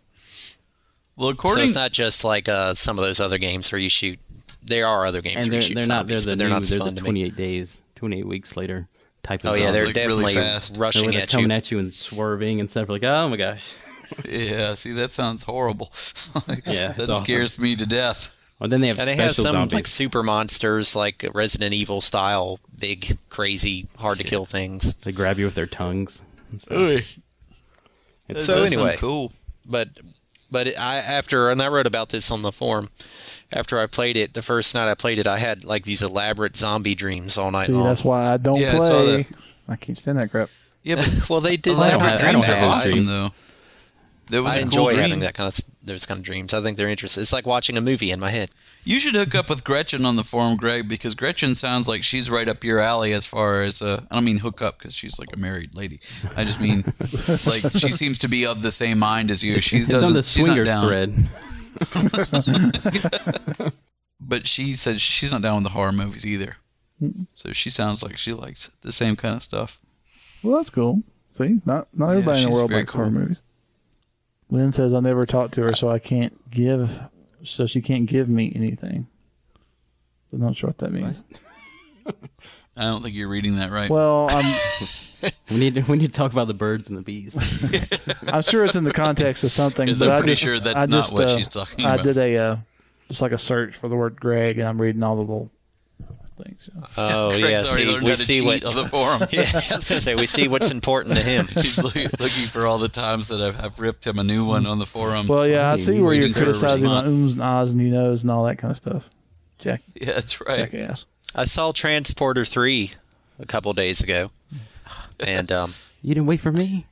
Well, according so according it's not just like uh, some of those other games where you shoot. There are other games and where they're, you shoot they're not they're zombies, the but they're new, not they're fun the to me. 28 days 28 weeks later type of Oh yeah, they're Like, really definitely fast. rushing they're at you. coming at you and swerving and stuff like oh my gosh yeah. See, that sounds horrible. Yeah, that awesome. scares me to death. well then they have And they have some zombies like super monsters, like Resident Evil style, big, crazy, hard to kill things. they grab you with their tongues and stuff. So anyway. cool. but but I after and I wrote about this on the forum. After I played it, the first night I played it, I had like these elaborate zombie dreams all night See, long. that's why I don't Yeah, play. that. I can't stand that crap. Yeah, but well, they did I don't that. have- I don't dreams are awesome though. That was I a enjoy cool dream. having that kind of those kind of dreams. I think they're interesting. It's like watching a movie in my head. You should hook up with Gretchen on the forum, Greg, because Gretchen sounds like she's right up your alley as far as uh, I don't mean hook up because she's like a married lady. I just mean like she seems to be of the same mind as you. She it's doesn't. on the she's not swingers down. thread But she said she's not down with the horror movies either. So she sounds like she likes the same kind of stuff. Well, that's cool. See, not not Yeah, everybody in the world very likes horror movies. Lynn says I never talked to her, so I can't give, so she can't give me anything. I'm not sure what that means. I don't think you're reading that right. Well, I'm we need we need to talk about the birds and the bees I'm sure it's in the context of something. but I'm I pretty just, sure that's I not just, what uh, she's talking I about. did a uh, just like a search for the word Greg, and I'm reading all the little things. so. Oh Greg's yeah, see, we see what on the forum. yeah, I was gonna say we see what's important to him. He's looking, looking for all the times that I've, I've ripped him a new one on the forum. Well, yeah, I Waiting- see where you're waiting for a criticizing my response. ums and ahs and you knows and all that kind of stuff. Jack, yeah, that's right. jackass. I saw Transporter three a couple days ago, and um, You didn't wait for me.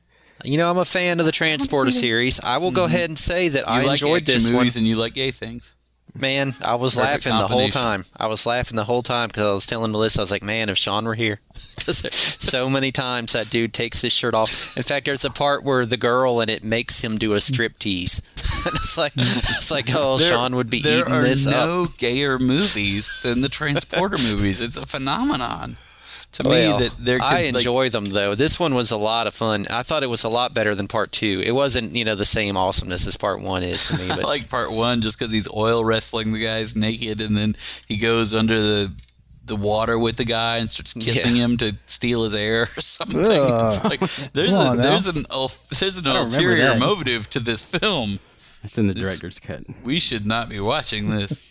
you know I'm a fan of the Transporter series. I will go ahead and say that You I like enjoyed action this one. movies and you like gay things. Man, I was Perfect laughing the whole time. I was laughing the whole time because I was telling Melissa, I was like, man, if Sean were here. so many times that dude takes his shirt off. In fact, there's a part where the girl and it makes him do a strip tease. and it's like, it's like, oh, There- Sean would be there eating are this no up. gayer movies than the Transporter movies. It's a phenomenon. To Well, me, that there could, I like, enjoy them though. This one was a lot of fun. I thought it was a lot better than part two. It wasn't, you know, the same awesomeness as part one is to me. But. I But like part one just because he's oil wrestling the guys naked, and then he goes under the the water with the guy and starts kissing him to steal his air or something. Ugh. It's like there's Come a on there's an there's an I don't remember ulterior motive to this film. That's in the This- director's cut. We should not be watching this.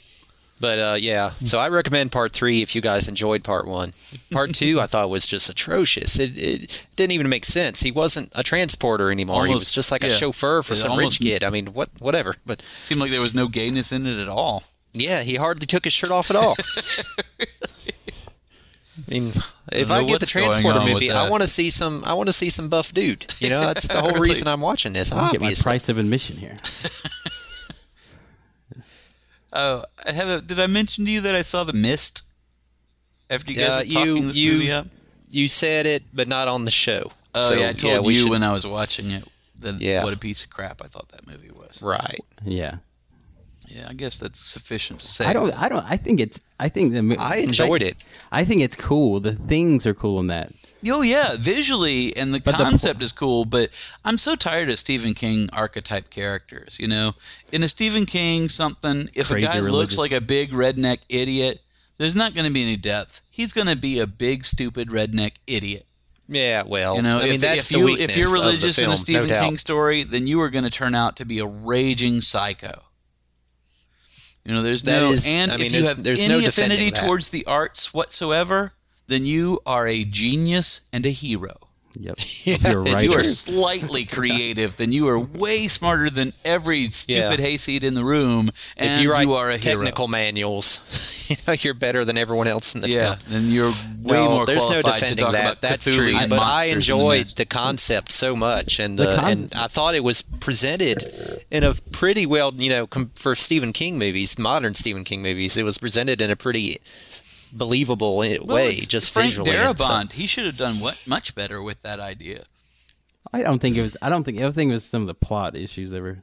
But uh, yeah, so I recommend part three if you guys enjoyed part one. Part two, I thought was just atrocious. It, it didn't even make sense. He wasn't a transporter anymore. he was just like a chauffeur for It some almost- rich kid. I mean, what, whatever. But Seemed like there was no gayness in it at all. yeah, he hardly took his shirt off at all. I mean, if know I get the transporter movie, I want to see some. I want to see some buff dude. You know, that's the whole Really? reason I'm watching this. I'll get my Obviously, price of admission here. Oh, I have a, did I mention to you that I saw the mist after you guys Uh, were you- talking this you- movie up? you said it, but not on the show. Oh So, yeah, I told we you should- when I was watching it that Yeah. what a piece of crap I thought that movie was. Right. Yeah. Yeah, I guess that's sufficient to say. I don't. I don't. I think it's. I think the. mo- I enjoyed it. I think it's cool. The things are cool in that. Oh yeah, visually and the But the po- concept is cool, but I'm so tired of Stephen King archetype characters. You know, in a Stephen King something, if Crazy a guy religious. looks like a big redneck idiot, there's not going to be any depth. He's going to be a big stupid redneck idiot. Yeah, well, You know, I mean if, that's if the you weakness if you're of the religious in a Stephen no. King story, then you are going to turn out to be a raging psycho. You know, there's That no is- and I mean, if you have there's any no affinity towards the arts whatsoever, then you are a genius and a hero. Yep. Yeah, You're it's right. you are slightly creative, then you are way smarter than every stupid Yeah. hayseed in the room, and if you write are a technical hero. manuals, you know you're better than everyone else in the Yeah, town. then you're way no, more there's no qualified to defending talk that. about That's Cthulhu true. But I monsters the enjoyed the concept so much, and The the, con- and I thought it was presented in a pretty well, you know, com- for Stephen King movies, modern Stephen King movies, it was presented in a pretty believable Well, way, it's just Frank visually. and stuff. Uh, Darabont, he should have done what much better with that idea. I don't think it was. I don't think. I think it was some of the plot issues that were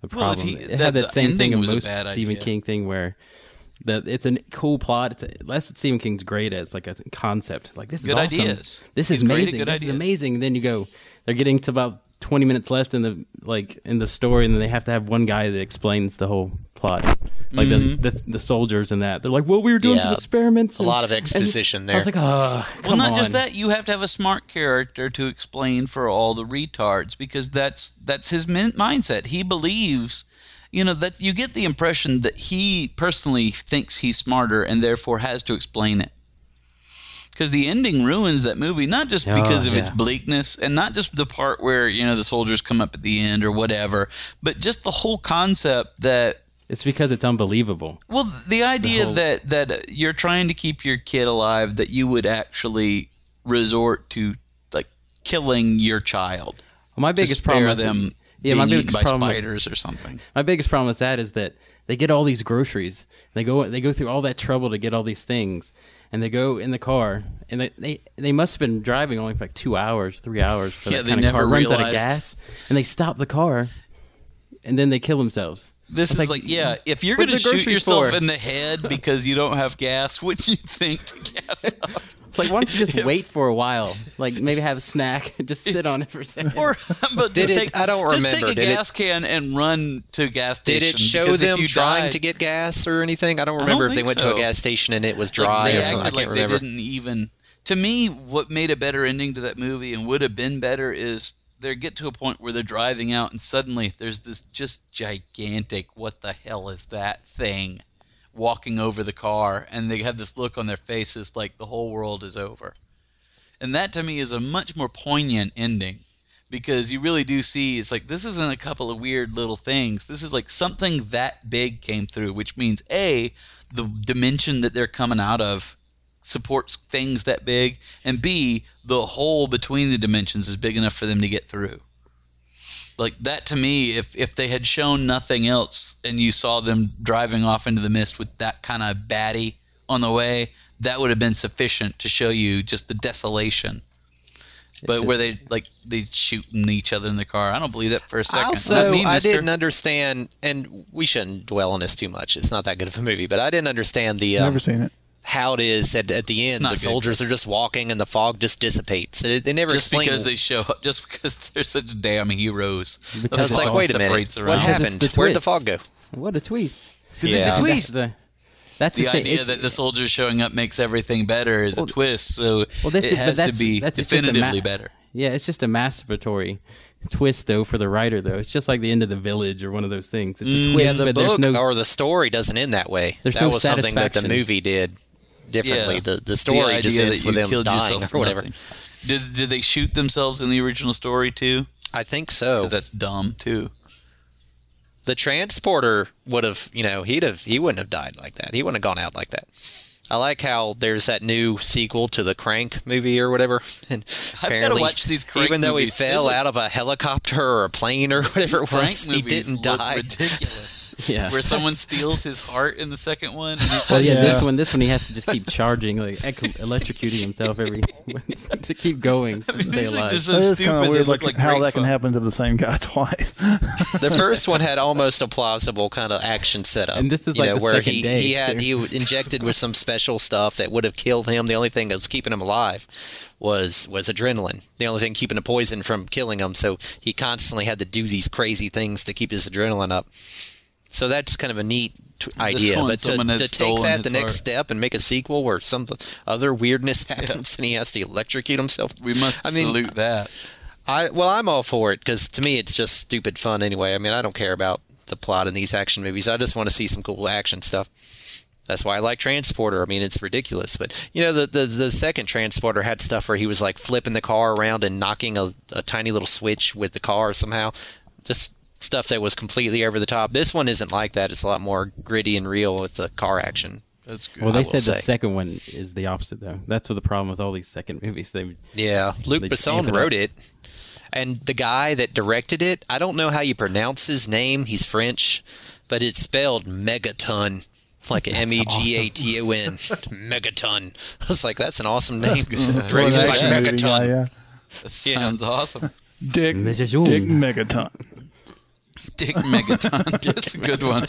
the Well, problem. he- it that- had the that same thing ending of a most bad Stephen idea. King thing where that it's a cool plot. It's a, that's what Stephen King's great at. It's like a concept. Like this is Good awesome. ideas. This is great at amazing. good This ideas. is amazing. And then you go. They're getting to about twenty minutes left in the like in the story, and then they have to have one guy that explains the whole plot. Like Mm-hmm. the, the the soldiers and that they're like, well, we were doing some Yeah. experiments. A lot of and exposition I was there. like, oh, Well, not on. just that, you have to have a smart character to explain for all the retards because that's that's his min- mindset. He believes, you know, that you get the impression that he personally thinks he's smarter and therefore has to explain it. Because the ending ruins that movie, not just Oh, because of its bleakness and not just the part where, you know, the soldiers come up at the end or whatever, but just the whole concept that It's because it's unbelievable. well, the idea whole- that that you're trying to keep your kid alive, that you would actually resort to like killing your child Well, my biggest problem with them yeah, my biggest by problem with- spiders or something. My biggest problem with that is that they get all these groceries. They go they go through all that trouble to get all these things, and they go in the car, and they they, they must have been driving only for like two hours, three hours. For Yeah, that they kind of never car. Runs out of gas, and they stop the car, and then they kill themselves. This It's is like, yeah, if you're going to the shoot yourself for? in the head because you don't have gas, what do you think to gas up? It's like why don't you just wait for a while, like maybe have a snack, just sit on it for a second. Or, but Did just it- take, I don't just remember. take a Did it- gas can and run to a gas Did station. it show them you trying died- to get gas or anything? I don't don't remember if they think went to a gas station and it was dry they or something. I can't like remember. They didn't even. To me, what made a better ending to that movie and would have been better is they get to a point where they're driving out and suddenly there's this just gigantic what the hell is that thing walking over the car and they have this look on their faces like the whole world is over. And that to me is a much more poignant ending because you really do see it's like this isn't a couple of weird little things. This is like something that big came through, which means A, the dimension that they're coming out of supports things that big, and B, the hole between the dimensions is big enough for them to get through. Like that to me, if if they had shown nothing else and you saw them driving off into the mist with that kind of baddie on the way, that would have been sufficient to show you just the desolation. But where they like they shooting each other in the car, I don't believe that for a second. Also, Not me, I didn't understand, and we shouldn't dwell on this too much. It's not that good of a movie, but I didn't understand the um, Never seen it. How it is at, at the end. not The good. soldiers are just walking, and the fog just dissipates. They, they never just explain. because they show up, just because they're such damn heroes. The it's like, wait a minute, separates what happened? It's the Where'd the fog go? What a twist. Because Yeah. it's a twist. The, that's the the idea it's- that the soldiers showing up makes everything better is a twist. So Well, this it is- but has to be that's definitively ma- better. Yeah, it's just a masturbatory twist, though, for the writer, though. It's just like the end of the village or one of those things. It's a Mm, twist, Yeah, the but book no. or the story doesn't end that way. There's that no was something that the movie did differently. Yeah. The the story idea just ends with them killed dying or whatever. nothing. Did did they shoot themselves in the original story too? I think so. Because that's dumb too. the transporter would have, you know, he'd have, he wouldn't have died like that. He wouldn't have gone out like that. I like how there's that new sequel to the Crank movie or whatever. And gotta apparently, watch these Crank even though movies. he fell out of a helicopter or a plane or whatever it Crank was, he movies didn't look die. ridiculous. Yeah. Where someone steals his heart in the second one. Well, yeah, oh, Yeah. this one, this one, he has to just keep charging, like ec- electrocuting himself every to keep going to mean, stay these are alive. just so is kind of weird, like, like how great that can happen to the same guy twice. the first one had almost a plausible kind of action setup. And this is you like know, the where he, day, he had too. he injected with some special stuff that would have killed him. The only thing that was keeping him alive was was adrenaline. The only thing keeping the poison from killing him. So he constantly had to do these crazy things to keep his adrenaline up. So that's kind of a neat t- idea. one, But to, to take that the next step and make a sequel where some other weirdness happens and he has to electrocute himself. We must I mean, salute that. I well, I'm all for it because to me it's just stupid fun anyway. I mean, I don't care about the plot in these action movies. I just want to see some cool action stuff. That's why I like Transporter. I mean, it's ridiculous, but you know, the the, the second Transporter had stuff where he was like flipping the car around and knocking a, a tiny little switch with the car somehow. Just stuff that was completely over the top. This one isn't like that. It's a lot more gritty and real with the car action. That's good. Well, they will said the second one is the opposite, though. That's what the problem with all these second movies. They Yeah, Luc They Besson amp it wrote it, and the guy that directed it, I don't know how you pronounce his name. He's French, but it's spelled Megaton, like M E G A T O N, Megaton. I was like, that's an awesome name. Directed by action movie guy, Megaton. yeah. That sounds awesome. Dick, Megaton. Dick Megaton. Dick Megaton. That's a good one.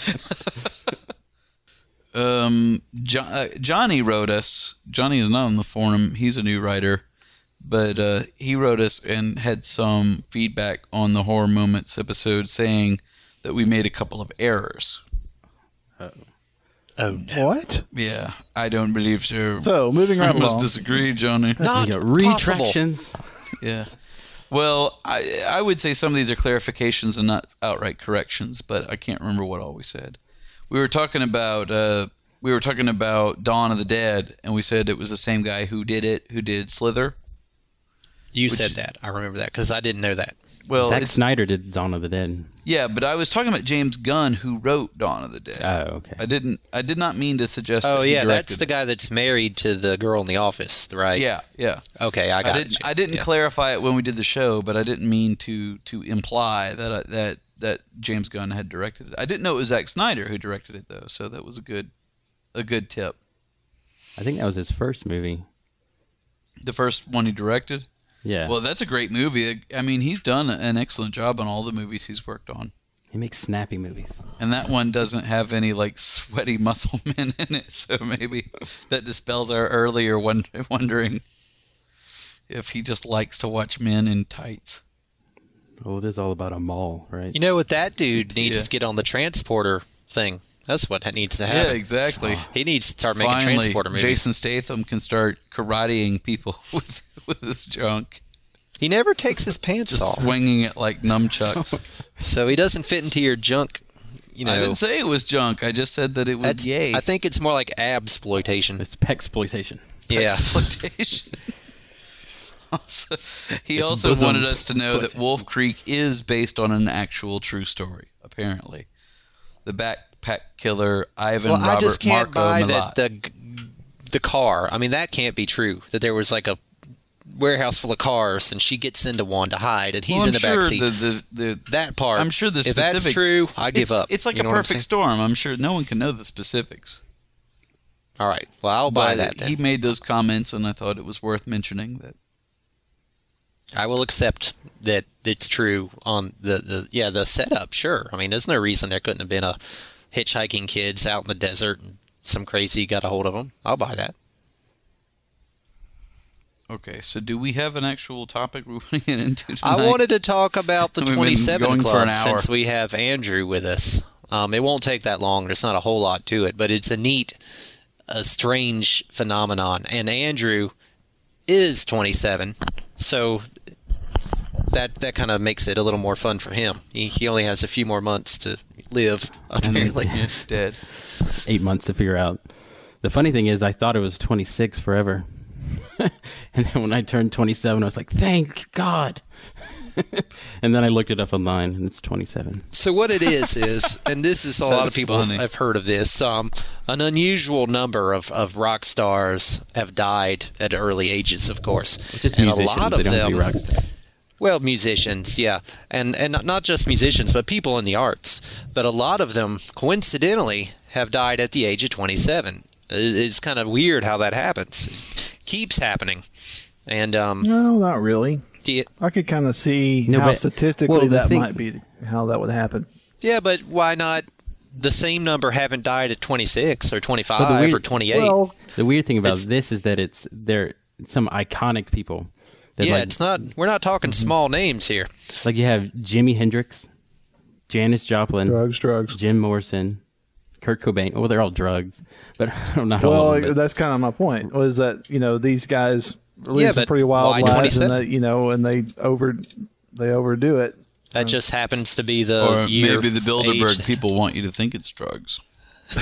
um, jo- uh, Johnny wrote us. Johnny is not on the forum. He's a new writer, but uh, he wrote us and had some feedback on the horror moments episode, saying that we made a couple of errors. Oh no, What? Yeah, I don't believe so. So, moving I right must along. disagree, Johnny. not you got possible. retractions. Yeah. Well, I I would say some of these are clarifications and not outright corrections, but I can't remember what all we said. We were talking about uh, we were talking about Dawn of the Dead, and we said it was the same guy who did it, who did Slither. You Which- said that. I remember that because I didn't know that. Well, Zack Snyder did Dawn of the Dead. Yeah, but I was talking about James Gunn, who wrote Dawn of the Dead. Oh, okay. I didn't. I did not mean to suggest. Oh that he yeah, that's directed the guy that's married to the girl in the office, right? Yeah, yeah. Okay, I got I didn't. it. I didn't Yeah. clarify it when we did the show, but I didn't mean to to imply that I, that that James Gunn had directed it. I didn't know it was Zack Snyder who directed it though, so that was a good a good tip. I think that was his first movie. The first one he directed. Yeah. Well, that's a great movie. I mean, he's done an excellent job on all the movies he's worked on, he makes snappy movies. and that one doesn't have any like sweaty muscle men in it, so maybe that dispels our earlier won- wondering if he just likes to watch men in tights. Oh, it is all about a mall, right? You know what that dude needs Yeah. to get on the transporter thing. That's what needs to happen. Yeah, exactly. Oh, he needs to start making Finally, transporter movies. Jason Statham can start karateing people with with his junk, He never takes his pants just off, swinging it like nunchucks. so he doesn't fit into your junk. You know, I didn't say it was junk. I just said that it was that's. yay. I think it's more like absploitation. It's exploitation. Yeah, exploitation. also, he also bosom wanted us to know that Wolf Creek is based on an actual true story. Apparently, the backpack killer Ivan well, Robert I just can't Marko buy Milat. that the the car. I mean, that can't be true. That there was like a warehouse full of cars and she gets into one to hide and he's Well, in the sure back seat. The, the, the, that part. I'm sure the if specifics. that's true, I give it's, up. It's like You a know what I'm perfect storm. I'm sure no one can know the specifics. All right. Well, I'll buy But that. Then. He made those comments, and I thought it was worth mentioning that. I will accept that it's true on the, the yeah the setup. Sure. I mean, there's no reason there couldn't have been a hitchhiking kids out in the desert and some crazy got a hold of them. I'll buy that. Okay, so do we have an actual topic we're get into tonight? I wanted to talk about the We've 27 Club since we have Andrew with us. Um, it won't take that long. There's not a whole lot to it, but it's a neat, a strange phenomenon. And Andrew is 27, so that that kind of makes it a little more fun for him. He, he only has a few more months to live, apparently. Dead. Eight months to figure out. The funny thing is, I thought it was 26 forever. and then when I turned 27, I was like, thank God. and then I looked it up online, and it's 27. So what it is is, and this is a lot of people funny. have heard of this. Um, an unusual number of, of rock stars have died at early ages, of course, Just and a lot of don't have them. Be rock stars. Well, musicians, yeah, and and not- not just musicians, but people in the arts. But a lot of them, coincidentally, have died at the age of 27. It's kind of weird how that happens. It keeps happening, and um, No, not really. do you- I could kind of see No, how but- statistically well, that thing- might be how that would happen. yeah, but why not? The same number haven't died at 26 or 25 weird- or 28. Well, The weird thing about this is that it's they're some iconic people. That yeah, like, it's not. We're not talking mm-hmm. small names here. like you have Jimi Hendrix, Janis Joplin, drugs, drugs. Jim Morrison, Kurt Cobain. Well, they're all drugs, but not all Well, of them. but- that's kind of my point. Was that you know these guys lead Yeah, some pretty wild lives, and they, you know, and they over they overdo it. That just happens to be the Or year, maybe the Bilderberg age. people want you to think it's drugs.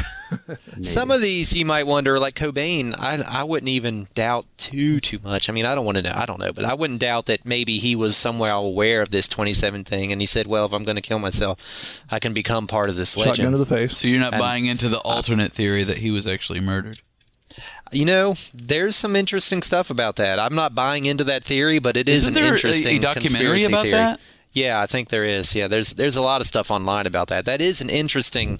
Some of these you might wonder, like Cobain. I I wouldn't even doubt too too much. I mean, I don't want to know. I don't know, but I wouldn't doubt that maybe he was somewhere aware of this 27 thing, and he said, "Well, if I'm going to kill myself, I can become part of this Shotgun legend." to the face. So you're not And- buying into the alternate theory that he was actually murdered. You know, there's some interesting stuff about that. I'm not buying into that theory, but it is an there a- interesting a documentary about theory. that? Yeah, I think there is. Yeah, there's there's a lot of stuff online about that. That is an interesting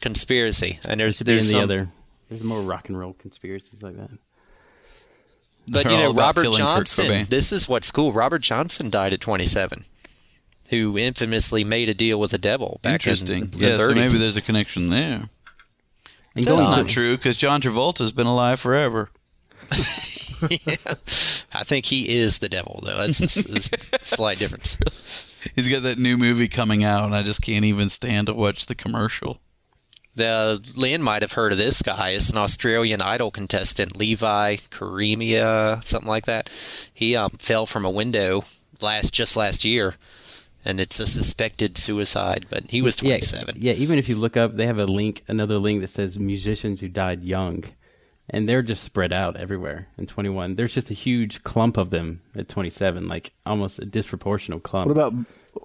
conspiracy, and there's to be in there's the some, other. There's more rock and roll conspiracies like that. But They're you know, Robert Johnson. This is what's cool. Robert Johnson died at 27, who infamously made a deal with the devil back Interesting. in the yeah, 30s. so maybe there's a connection there. And That's not to- true because John Travolta's been alive forever. Yeah. I think he is the devil, though. That's a, s- a slight difference. He's got that new movie coming out, and I just can't even stand to watch the commercial. The Lynn might have heard of this guy. It's an Australian Idol contestant, Levi Kereama, something like that. He um, fell from a window last just last year, and it's a suspected suicide. But he was 27. Yeah, yeah, even if you look up, they have a link, another link that says musicians who died young, and they're just spread out everywhere. In 21, there's just a huge clump of them at 27, like almost a disproportional clump. What about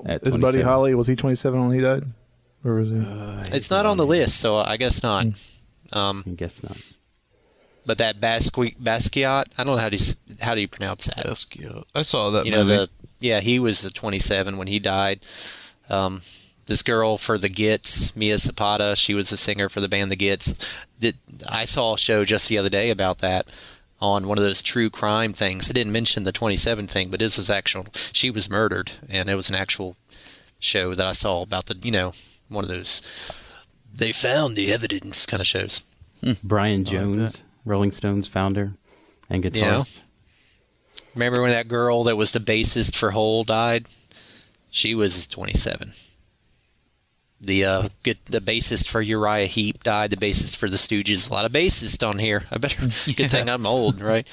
at is Buddy Holly? Was he 27 when he died, or was he? It's not on the list, so I guess not. Um, I guess not. but that Basqui- Basquiat, I don't know how do you how do you pronounce that? Basquiat. I saw that you know the yeah he was the 27 when he died. Um, this girl for the Gits, Mia Zapata, she was a singer for the band The Gits. That I saw a show just the other day about that on one of those true crime things. It didn't mention the 27 thing, but this was actual. She was murdered, and it was an actual show that I saw about the you know one of those. They found the evidence kind of shows. Brian Jones, Rolling Stones founder and guitarist. Yeah. Remember when that girl that was the bassist for Hole died? She was 27. The uh, get the bassist for Uriah Heep died. The bassist for the Stooges. A lot of bassists on here. I better. Good thing I'm old, right?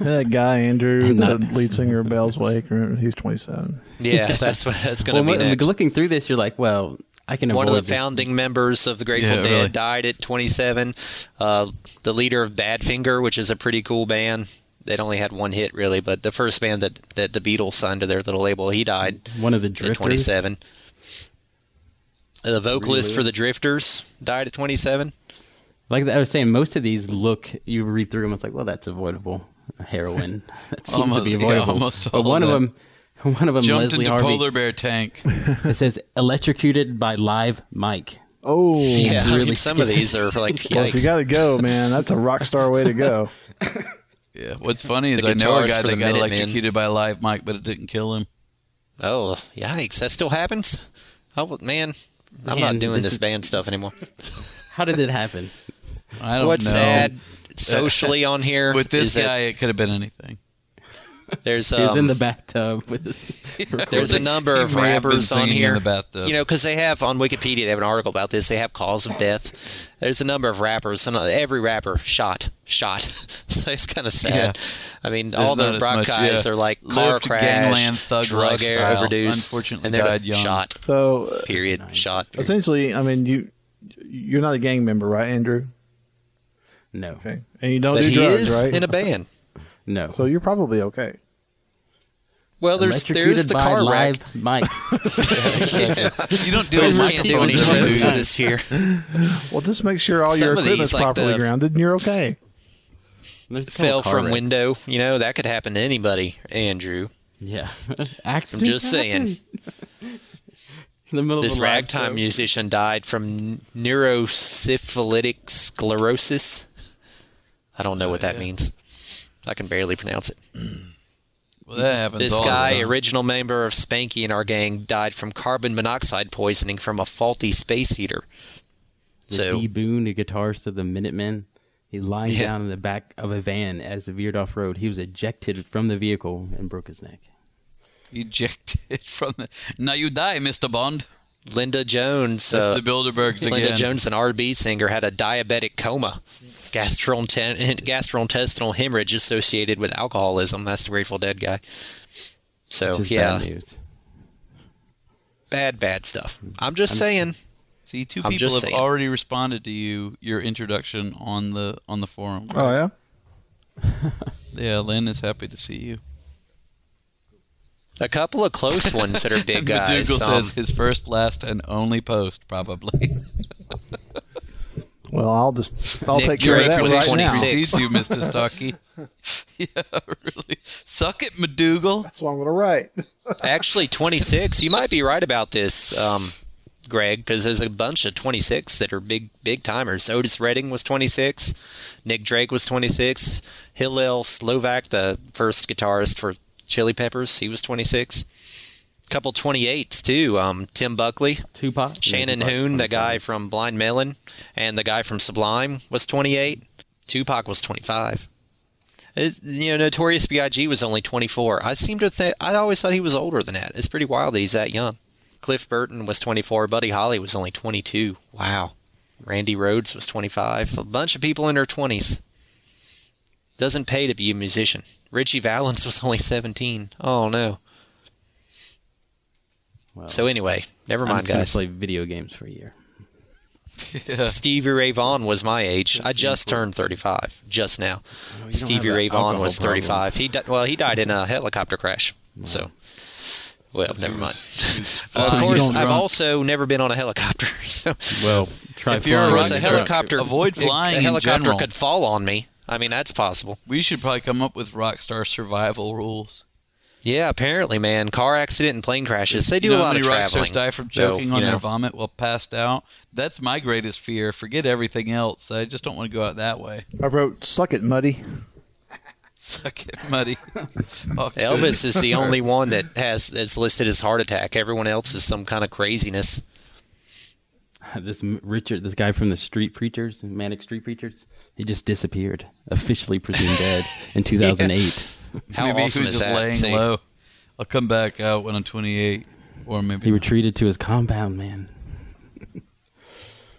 that guy Andrew, the Not- lead singer of Bell's Wake, he's 27. Yeah, that's what that's going to Well, be mo- next. looking through this, you're like, well, I can One of avoid the this. founding members of the Grateful Yeah, Dead really. died at 27. Uh, the leader of Badfinger, which is a pretty cool band. They'd only had one hit really, but the first band that, that the Beatles signed to their little label, he died One of the at drifters. 27. Uh, The vocalist for the Drifters died at 27. Like I was saying, most of these look. You read through them, it's like, well, that's avoidable. Heroin. That seems Almost, to be yeah, avoidable. almost but one of of them. Them, one of them, Jumped Leslie into Harvey. polar bear tank. It says electrocuted by live mic. Oh, Yeah, I mean, really some of scary. these are like, Well, if you yikes. got to go, man, that's a rock star way to go. Yeah. What's funny is I know a guitarist guy for that the got Minutemen. electrocuted by a live mic, but it didn't kill him. Oh, yikes! That still happens. Oh man, I'm Man, not doing this this is- band stuff anymore. How did it happen? I don't know. What's know. sad socially on here With this is that guy, it could have been anything. There's He was in um, the bathtub with. there's a number of may have been rappers on singing in here. the. You know, because they have on Wikipedia, they have an article about this. They have cause of death. There's a number of rappers, and every rapper shot, shot. so it's kind of sad. I mean, There's all the as rock much, guys yeah. are like car Lived crash, gangland thug drug lifestyle. overdose, Unfortunately and they're died young. shot. So uh, Period. Shot. essentially, I mean, you you're not a gang member, right, Andrew? No, Okay, and you don't But do he drugs, is right? in a band. No. so you're probably okay. Well, there's there's the car wreck. live mic. You don't do We a can't do any microphone shows this year. Well, just make sure all Some your of these, equipment's like properly the- grounded, and you're okay. There's a couple Fell from wrecks. window. You know that could happen to anybody. Andrew. Yeah, accident. I'm accidents just saying. In the middle This of a ragtime show. musician died from neurosyphilitic sclerosis. I don't know what that means. I can barely pronounce it. Well, that happens. This all the guy, time. original member of Spanky and Our Gang, died from carbon monoxide poisoning from a faulty space heater. The So D Boon, the guitarist of the Minutemen, he's lying Yeah. down in the back of a van as it veered off road. He was ejected from the vehicle and broke his neck. ejected from the. Now you die, Mister Bond. Linda Jones, That's uh, the Bilderbergs again. Linda again. Jones, an R&B singer, had a diabetic coma, gastrointe- gastrointestinal hemorrhage associated with alcoholism. That's the Grateful Dead guy. So yeah, bad news. bad, bad stuff. I'm just saying. See, two I'm people have saying. already responded to you your introduction on the on the forum. Oh yeah. Yeah, Lynn is happy to see you. A couple of close ones that are big guys. McDougal um, says his first, last, and only post, probably. Well, I'll just I'll Nick take care of that was right 26. now. precedes you, Mr. Stocky. yeah, really. Suck it, McDougal. That's what I'm gonna write. Actually, 26. You might be right about this, um, Greg, because there's a bunch of 26 that are big, big timers. Otis Redding was 26. Nick Drake was 26. Hillel Slovak, the first guitarist for Chili Peppers, he was 26. Couple 28s too. Um, Tim Buckley, Tupac. Shannon Yeah, Tupac's Hoon, the guy from Blind Melon, and the guy from Sublime was 28. Tupac was 25. It, you know, Notorious B.I.G. was only 24. I seem to think I always thought he was older than that. It's pretty wild that he's that young. Cliff Burton was 24. Buddy Holly was only 22. Wow. Randy Rhoads was 25. A bunch of people in their 20s. Doesn't pay to be a musician. Ritchie Valens was only 17. Oh no. Well, So anyway, never I'm mind, just guys. play video games for a year. Yeah. Stevie Ray Vaughan was my age. I just turned 35, just now. don't Stevie have Ray Vaughan was alcohol problem. 35. He di- well, he died in a helicopter crash. So, well, never mind. Uh, of course, I've also never been on a helicopter. So, Well, try If you're a flying of a in the truck. helicopter Avoid flying A helicopter general. could fall on me. I mean, that's possible. We should probably come up with Rockstar survival rules. Yeah, apparently, man. Car accident and plane crashes. They do you know a how lot many of rock traveling. stars die from choking you on know. their vomit while passed out? That's my greatest fear. Forget everything else. I just don't want to go out that way. I wrote "suck it, muddy." Suck it, muddy. Elvis is the only one that has that's listed as heart attack. Everyone else is some kind of craziness. This Richard, this guy from the Street Preachers, Manic Street Preachers, he just disappeared, officially presumed dead in 2008. How maybe awesome he was is just that? laying See? low. I'll come back out when I'm 28, or maybe He retreated to his compound, man.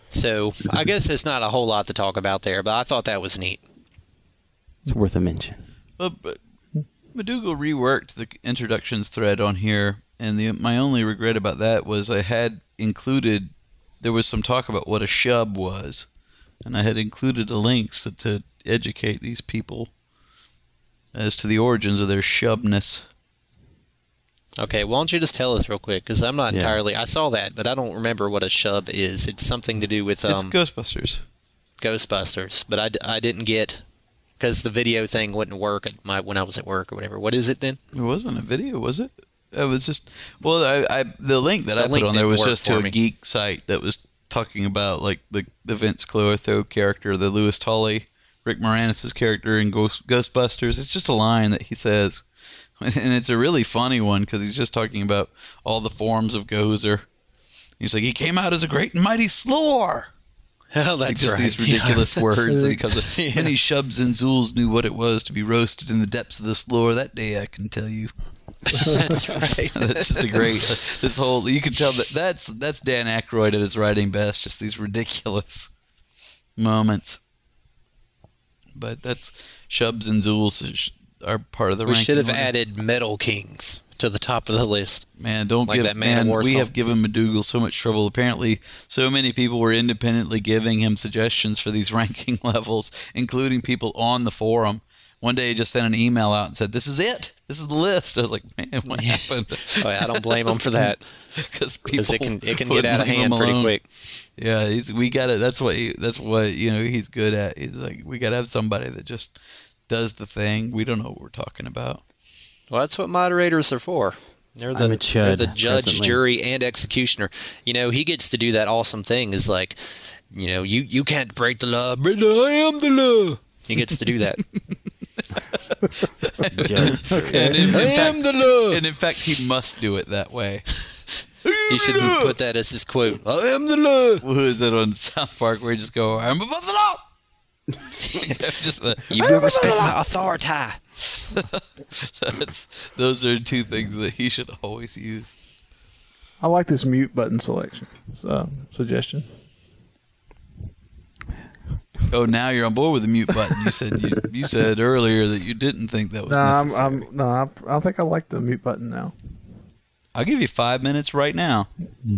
So I guess it's not a whole lot to talk about there, but I thought that was neat. It's worth a mention. But, but McDougal reworked the introductions thread on here, and the my only regret about that was I had included there was some talk about what a shub was, and I had included the links to, to educate these people as to the origins of their shubness. Okay, why don't you just tell us real quick? Because I'm not Yeah. entirely. I saw that, but I don't remember what a shub is. It's something to do with Um, It's. Ghostbusters. Ghostbusters, but I, I didn't get because the video thing wouldn't work at my when I was at work or whatever. What is it then? It wasn't a video, was it? It was just well, I, I the link that The I put on there was just to for a geek site that was talking about like the the Vinz Clortho character, the Louis Tully, Rick Moranis' character in Ghost, Ghostbusters. It's just a line that he says, and it's a really funny one because he's just talking about all the forms of Gozer. He's like, he came out as a great and mighty slore. Oh, like that's just right. these Yeah. ridiculous words that he comes up. Many shubs and zools knew what it was to be roasted in the depths of the slore that day. I can tell you. that's right. that's just a great. Uh, this whole you can tell that that's that's Dan Aykroyd at his writing best. Just these ridiculous moments. But that's shubs and zools are part of the. we ranking should have order. added Metal Kings to the top of the list. Man, don't like give that Man, man. we song. have given McDougal so much trouble. Apparently, so many people were independently giving him suggestions for these ranking levels, including people on the forum. One day, he just sent an email out and said, "This is it. This is the list." I was like, "Man, what happened?" Oh, yeah, I don't blame him for that because because it can it can get out of hand pretty quick. Yeah, he's, we got to That's what he, that's what you know he's good at. He's like we got to have somebody that just does the thing. We don't know what we're talking about. Well, that's what moderators are for. They're the, they're the judge, presently. jury, and executioner. You know, he gets to do that awesome thing. Is like, you know, you you can't break the law, but I am the law. He gets to do that. Judge. And in, in I fact, am the law. and in fact, he must do it that way. He should put that as his quote. I am the law. Who is it on South Park where you just go, "I'm above the law." just the, You "I'm will above respect the law." my authority. That's, those are two things that he should always use. I like this mute button selection uh, suggestion. Oh, now you're on board with the mute button. You said you, you said earlier that you didn't think that was No, I'm, necessary. I'm no, I'm, I think I like the mute button now. I'll give you five minutes right now.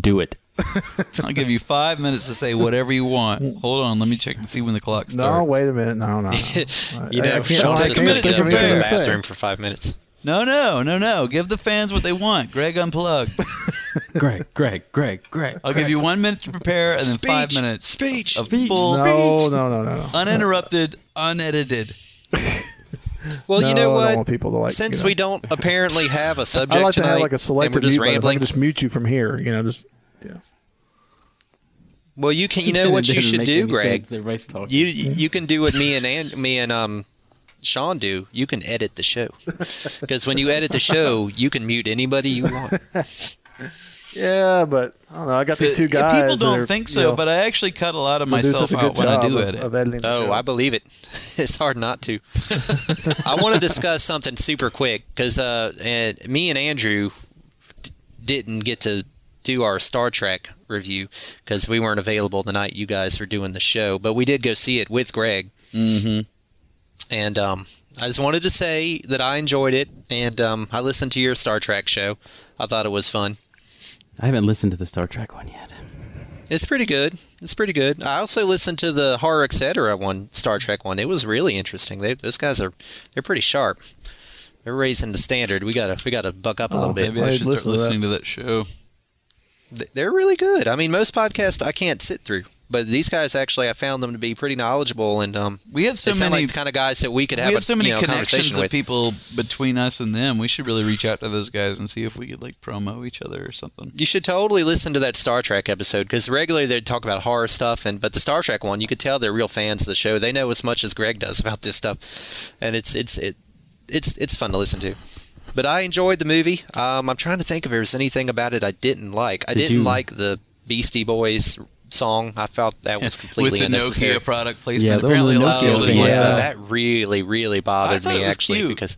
Do it. I'll give you five minutes to say whatever you want. Hold on, let me check and see when the clock starts. No, wait a minute. No, no. no. You I- I know, can't- Sean I says can't going to go to the bathroom for five minutes. No, no, no, no. Give the fans what they want. Greg, unplug. Greg, Greg, Greg, Greg. I'll give you one minute to prepare and then five Speech, minutes speech, of full, No, no, no, no, no. uninterrupted, unedited. Well, No, you I know don't what? want people to like. Since you know. we don't apparently have a subject I like to tonight, have like a and selective we're just mute button. If I rambling. can just mute you from here. You know, just yeah. Well, you can. You know what you should do, Greg? Everybody's talking. You you can do what me and An- me and um Sean do. You can edit the show because when you edit the show, you can mute anybody you want. Yeah, but I don't know. I got these two Yeah, guys. People don't are, think you so, know, but I actually cut a lot of myself such a good out when I do of, edit. of editing Oh, show. I believe it. It's hard not to. I want to discuss something super quick because uh, and me and Andrew d- didn't get to do our Star Trek review because we weren't available the night you guys were doing the show, but we did go see it with Greg. Mm-hmm. And um, I just wanted to say that I enjoyed it, and um, I listened to your Star Trek show. I thought it was fun. I haven't listened to the Star Trek one yet. It's pretty good. It's pretty good. I also listened to the horror etc. one, Star Trek one. It was really interesting. They, those guys are they're pretty sharp. They're raising the standard. We gotta we gotta buck up a little bit. Maybe I I'd should start listen to that. listening to that show. They're really good. I mean, most podcasts I can't sit through, but these guys actually I found them to be pretty knowledgeable and um. We have so they sound many like the kind of guys that we could have we a so many you know, connections conversation of with. people between us and them. We should really reach out to those guys and see if we could like promo each other or something. You should totally listen to that Star Trek episode because regularly they talk about horror stuff, and but the Star Trek one, you could tell they're real fans of the show. They know as much as Greg does about this stuff, and it's it's it it's it's fun to listen to. But I enjoyed the movie. Um, I'm trying to think if there was anything about it I didn't like. I Did didn't you- like the Beastie Boys song. I felt that was completely With the unnecessary. Nokia product placement. Yeah, the Apparently, a lot of Nokia people like yeah, that. that really really bothered thought me it was actually cute. because.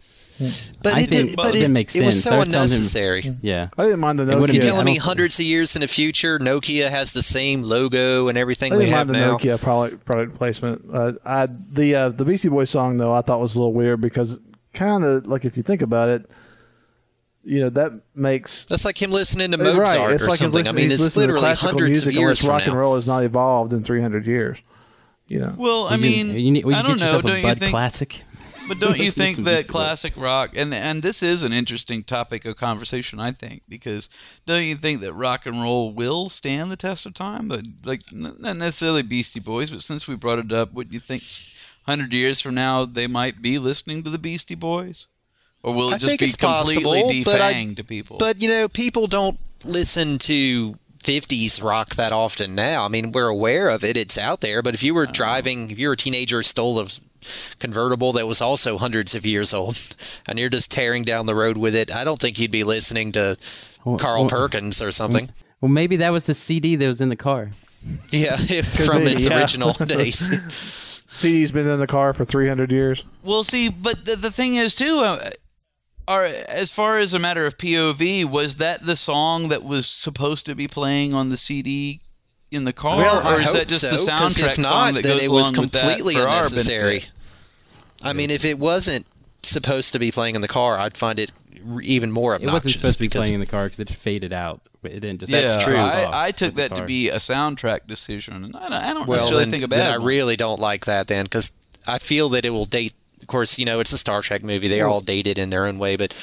But I it think did, but it didn't make sense. It was so I was telling him- unnecessary. Yeah. I didn't mind the It would've Nokia. You been- telling me hundreds of years in the future, Nokia has the same logo and everything I we didn't have mind the now? Nokia product product placement. Uh, I the uh, the Beastie Boys song though I thought was a little weird because kind of like if you think about it, you know that makes That's like him listening to Mozart right. It's or like him something. I listening- mean, he's it's listening to literally classical hundreds music of years unless from rock and roll has not evolved in 300 years. You know, Well, I mean, can- you need, well, you I don't know. yourself Don't you think? Classic. But don't you think that Beastie Boys. classic rock and and this is an interesting topic of conversation I think because don't you think that rock and roll will stand the test of time but like not necessarily Beastie Boys but since we brought it up would you think 100 years from now they might be listening to the Beastie Boys or will it I just think be it's completely possible, but I- to people But you know, people don't listen to 50s rock that often now. I mean, we're aware of it; it's out there. But if you were driving, if you were a teenager, stole a convertible that was also hundreds of years old, and you're just tearing down the road with it, I don't think you'd be listening to Well, Carl well- Perkins or something. Well, maybe that was the CD that was in the car. Yeah, from be, its yeah. original days. CD's been in the car for 300 years. Well, see, but the, the thing is too, uh, are as far as a matter of POV, was that the song that was supposed to be playing on the CD in the car, Well, or I is that just so, the 'cause soundtrack if not, song that then goes it was along with that completely for unnecessary. benefit? I mean, if it wasn't supposed to be playing in the car, I'd find it even more obnoxious. It wasn't supposed to be playing in the car because it faded out. It didn't just. yeah, pop off I, oh, I took with the that to be a soundtrack decision, and I don't, I don't well, necessarily then, think about it. I really don't like that then because I feel that it will date. Of course, you know it's a Star Trek movie; they are all dated in their own way. But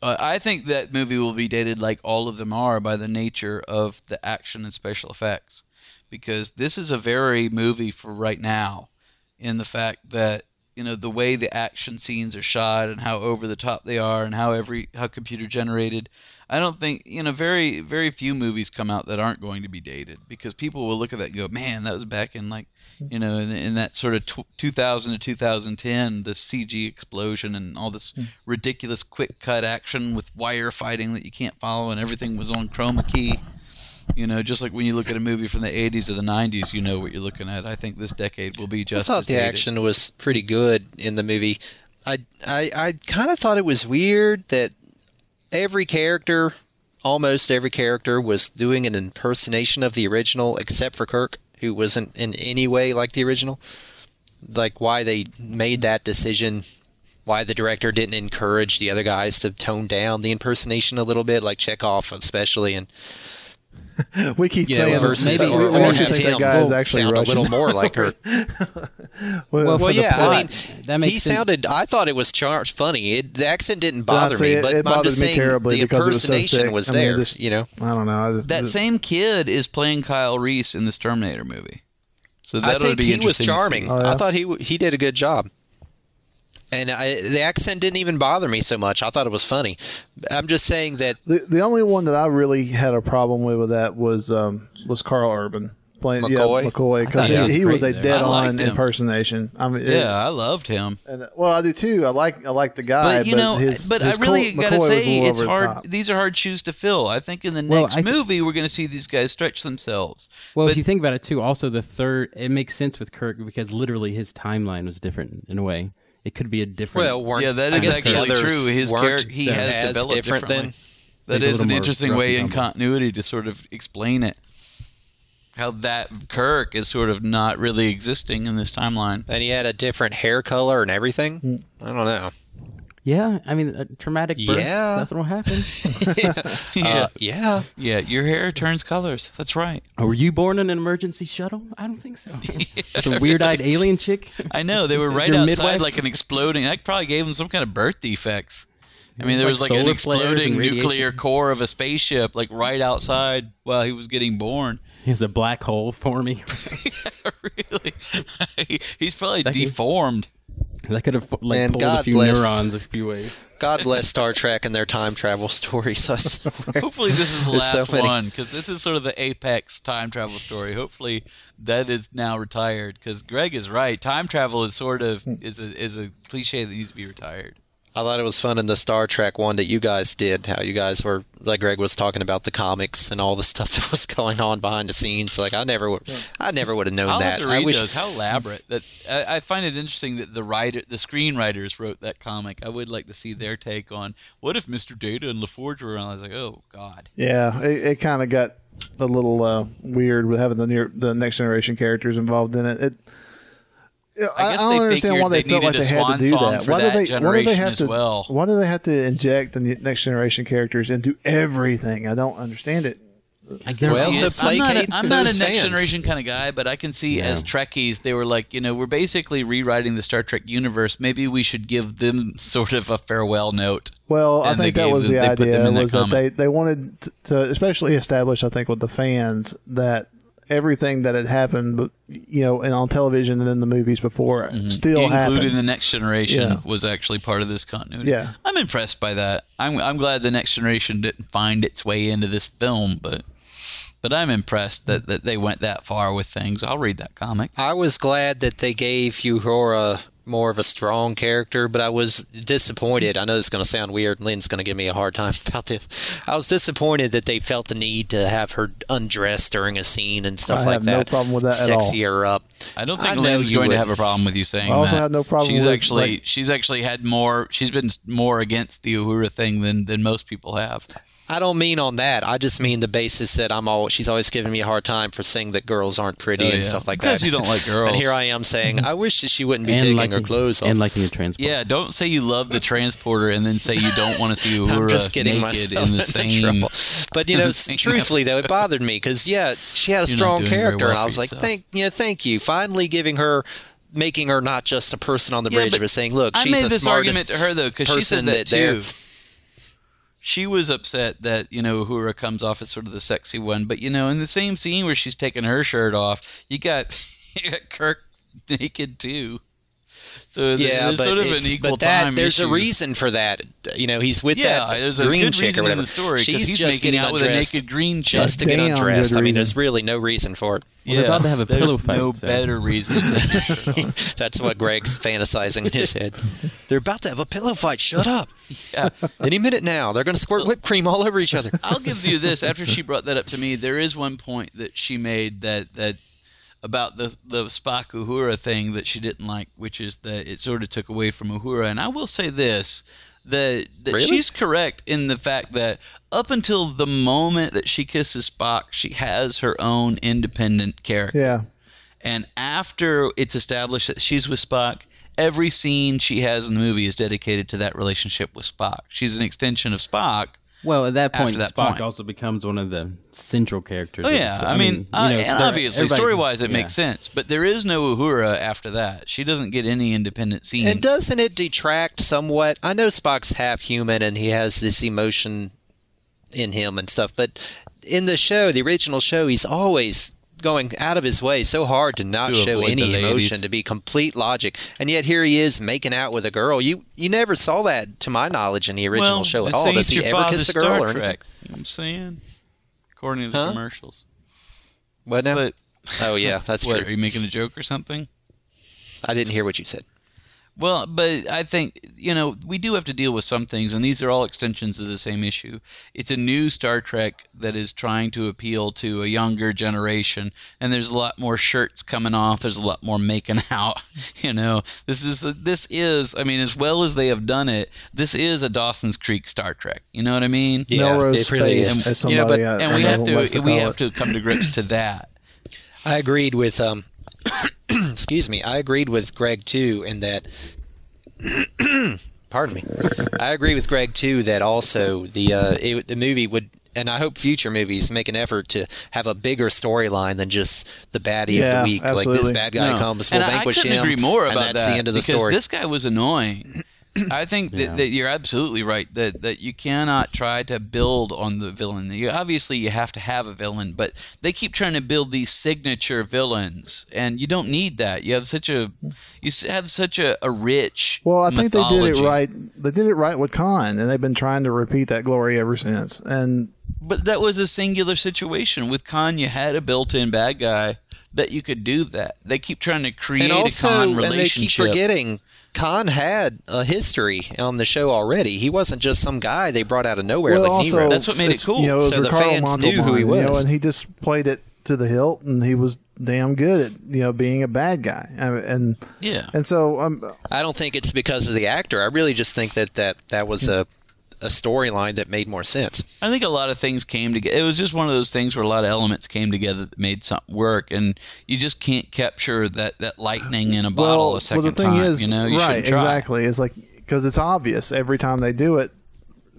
Uh, I think that movie will be dated like all of them are by the nature of the action and special effects, because this is a very movie for right now, in the fact that you know the way the action scenes are shot and how over the top they are and how every how computer generated. I don't think you know very very few movies come out that aren't going to be dated because people will look at that and go, man, that was back in like hmm. you know in, in that sort of tw 2000 to 2010 the CG explosion and all this hmm. ridiculous quick cut action with wire fighting that you can't follow and everything was on chroma key. You know, just like when you look at a movie from the 80s or the 90s, you know what you're looking at. I think this decade will be just I thought as the dated. action was pretty good in the movie. I I, I kind of thought it was weird that every character, almost every character, was doing an impersonation of the original, except for Kirk, who wasn't in any way like the original. Like why they made that decision. Why the director didn't encourage the other guys to tone down the impersonation a little bit, like Chekhov especially, and We keep you know, saying versus maybe or, we, we or actually have think him that guy is actually sound Russian. a little more like her. well, Well, Well, for the yeah, I mean, that makes he sense. sounded. I thought it was char- funny. It, the accent didn't But bother honestly, me, it- but it I'm bothered just me saying terribly the because it was so impersonation was I mean, there. just- you know, I don't know. I just- That same kid is playing Kyle Reese in this Terminator movie. So that I ought think to be he was interesting to charming. Oh, yeah? I thought he he did a good job. And I, the accent didn't even bother me so much. I thought it was funny. I'm just saying that The the only one that I really had a problem with with that was um, was Karl Urban playing McCoy? yeah McCoy because he he, was a great there. I dead on impersonation. I mean, it- Yeah, I loved him. and, well, I do too. I like I like the guy, But you know, his, but his I really Col- gotta McCoy say it's over the hard. These are hard shoes to fill. I think in the Well, next I thi- movie we're going to see these guys stretch themselves. Well, but if you think about it too, also the third, it makes sense with Kirk because literally his timeline was different in a way. It could be a different. well, weren't, Yeah, that I is guess the actually true. His weren't character- he has developed different differently. then. that He's a is little an interesting way in continuity to sort of explain it. How that Kirk is sort of not really existing in this timeline. And he had a different hair color and everything. Hmm. I don't know. Yeah, I mean, a traumatic birth. Yeah. that's what will happen. Uh, yeah. Yeah, your hair turns colors. That's right. Oh, were you born in an emergency shuttle? I don't think so. It's a weird-eyed alien chick. I know they were right outside, midwife- like an exploding. That probably gave them some kind of birth defects. I mean, there was like an solar flares and exploding nuclear core of a spaceship, like right outside while he was getting born. He's a black hole for me. really, he's probably That could- deformed. That could have like Man, pulled a few bless. neurons a few ways. God bless Star Trek and their time travel stories. I swear. Hopefully, this is the There's so last one because this is sort of the apex time travel story. Hopefully, that is now retired because Greg is right. Time travel is sort of is a is a cliche that needs to be retired. I thought it was fun in the Star Trek one that you guys did. How you guys were like Greg was talking about the comics and all the stuff that was going on behind the scenes. Like I never would, I never would have known I'll that. have to I read wish. those. How elaborate! That I, I find it interesting that the writer, the screenwriters wrote that comic. I would like to see their take on what if Mr. Data and LaForge were on. I was like, oh God. Yeah, it, it kind of got a little uh, weird with having the near, the next generation characters involved in it. It. I, I don't understand why they, they felt like they had to do that. Why that do they? Why do they have to? well. Why do they have to inject the next generation characters into everything? I don't understand it. I there can Well, see to it. I'm not a, placate I'm not a next fans. generation kind of guy, but I can see Yeah. as Trekkies, they were like, you know, we're basically rewriting the Star Trek universe. Maybe we should give them sort of a farewell note. Well, I And they think that was them- the they put them idea in that was that they, they wanted t- to especially establish I think with the fans that everything that had happened but you know and on television and in the movies before mm-hmm. still Including happened. the next generation Yeah. was actually part of this continuity. Yeah. I'm impressed by that. I'm I'm glad the next generation didn't find its way into this film, but but I'm impressed that, that they went that far with things. I'll read that comic. I was glad that they gave Uhura more of a strong character, but I was disappointed. I know it's going to sound weird. Lynn's going to give me a hard time about this. I was disappointed that they felt the need to have her undressed during a scene and stuff I like have that. no problem with that at all. Sexy her up. I don't think know Lynn's you going to have a problem with you saying I also that. have no problem She's with, actually like- she's actually had more. She's been more against the Uhura thing than than most people have. I don't mean on that. I just mean the basis that I'm all. She's always giving me a hard time for saying that girls aren't pretty Oh, and stuff like Because that. Because you don't like girls. and here I am saying, mm-hmm. I wish that she wouldn't be and taking liking, her clothes off. and liking a transport. Yeah, don't say you love the transporter and then say you don't want to see Uhura I'm just getting naked myself in the same. trouble. But you know, the same truthfully though, it bothered me because yeah, she had a You're strong character, well and I was like, yourself. thank yeah, thank you. Finally, giving her. Making her not just a person on the Yeah, bridge, but but saying, "Look, I she's made the this smartest argument to her though because she person said that, they're- too. She was upset that you know Uhura comes off as sort of the sexy one, but you know in the same scene where she's taking her shirt off, you got, you got Kirk naked too. So Yeah, there's but, sort of an equal but that, time there's issue. a reason for that. You know, he's with Yeah, that there's a green good chick reason or in whatever. the story 'cause She's he's just getting out with a naked green chick. just to get Damn undressed. I mean, there's really no reason for it. Well, they're about to have a there's pillow fight, no so- better reason. That's what Greg's fantasizing in his head. They're about to have a pillow fight. Shut up. yeah. Any minute now, they're going to squirt whipped cream all over each other. I'll give you this. After she brought that up to me, there is one point that she made that that about the the Spock Uhura thing that she didn't like, which is that it sort of took away from Uhura. And I will say this. That, that Really? she's correct in the fact that up until the moment that she kisses Spock, she has her own independent character. yeah. And after it's established that she's with Spock, every scene she has in the movie is dedicated to that relationship with Spock. She's an extension of Spock. Well, at that point, that Spock point. also becomes one of the central characters. Oh of the yeah. I mean, uh, you know, and obviously, story-wise, it yeah. makes sense. But there is no Uhura after that. She doesn't get any independent scenes. And doesn't it detract somewhat? I know Spock's half human and he has this emotion in him and stuff, but in the show, the original show, he's always going out of his way so hard to not To show any emotion, to be complete logic, and yet here he is making out with a girl. You you never saw that, to my knowledge, in the original well, show at this all. Does he ever father's kiss a girl Star or anything? Trek. You know I'm saying? According to Huh? commercials. What now? But oh yeah, that's what, true. are you making a joke or something? I didn't hear what you said. Well, but I think you know we do have to deal with some things, and these are all extensions of the same issue. It's a new Star Trek that is trying to appeal to a younger generation, and there's a lot more shirts coming off. There's a lot more making out. You know, this is this is. I mean, as well as they have done it, this is a Dawson's Creek Star Trek. You know what I mean? Yeah, Melrose it really Space, is. as You know, but- And we have know to we call have it. to come to grips to that. I agreed with um excuse me. I agreed with Greg too in that pardon me. I agree with Greg too that also the uh it, the movie would and I hope future movies make an effort to have a bigger storyline than just the baddie Yeah, of the week. Like absolutely. this bad guy No. comes, we'll and I- vanquish I couldn't him. agree more and about that's that the end of the because story. this guy was annoying. I think Yeah. that, that you're absolutely right that, that you cannot try to build on the villain. You, obviously, you have to have a villain, but they keep trying to build these signature villains, and you don't need that. You have such a you have such a, a rich. Well, I think they did it right. They did it right with Khan, and they've been trying to repeat that glory ever since. And But that was a singular situation with Khan. You had a built-in bad guy that you could do that. They keep trying to create and also, a Khan and they keep forgetting Khan had a history on the show already. He wasn't just some guy they brought out of nowhere well, like also Nero. That's what made it cool. You know, it was So the Ricardo fans knew who he Montalban, You know, was. and he just played it to the hilt, and he was damn good at you know being a bad guy. I And yeah. and so um, I don't think it's because of the actor. I really just think that that, that was a a storyline that made more sense. I think a lot of things came together. It was just one of those things where a lot of elements came together that made something work, and you just can't capture that, that lightning in a bottle well, a second well, the thing time. is, you know, you right? shouldn't try. Exactly. It's like because it's obvious every time they do it.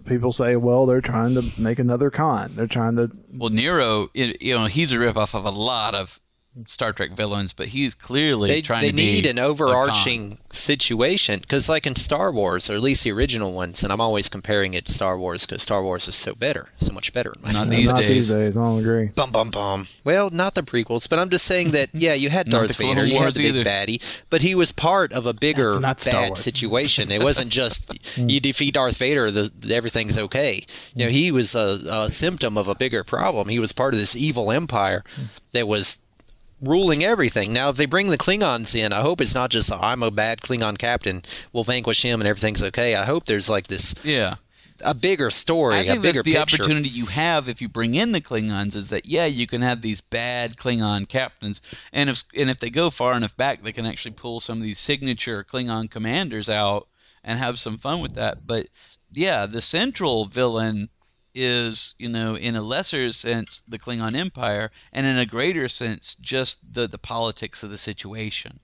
people say, well, they're trying to make another Khan. They're trying to. Well, Nero, it, you know, he's a ripoff of a lot of Star Trek villains, but he's clearly They, trying they to need be an a Khan. overarching situation because, like in Star Wars, or at least the original ones, and I'm always comparing it to Star Wars because Star Wars is so better, so much better. in my Not opinion. these not days. these days. I don't agree. Bum bum bum. Well, not the prequels, but I'm just saying that yeah, you had Darth the Clone Vader, you had Wars the big either. baddie, but he was part of a bigger not bad Wars. situation. It wasn't just you defeat Darth Vader, the, everything's okay. You know, he was a, a symptom of a bigger problem. He was part of this evil empire that was ruling everything. Now, if they bring the Klingons in, I hope it's not just I'm a bad Klingon captain, we'll vanquish him and everything's okay. I hope there's like this Yeah. a bigger story, I a think bigger that's the picture. opportunity you have if you bring in the Klingons is that yeah you can have these bad Klingon captains and if and if they go far enough back they can actually pull some of these signature Klingon commanders out and have some fun with that but yeah the central villain is you know in a lesser sense the Klingon Empire and in a greater sense just the the politics of the situation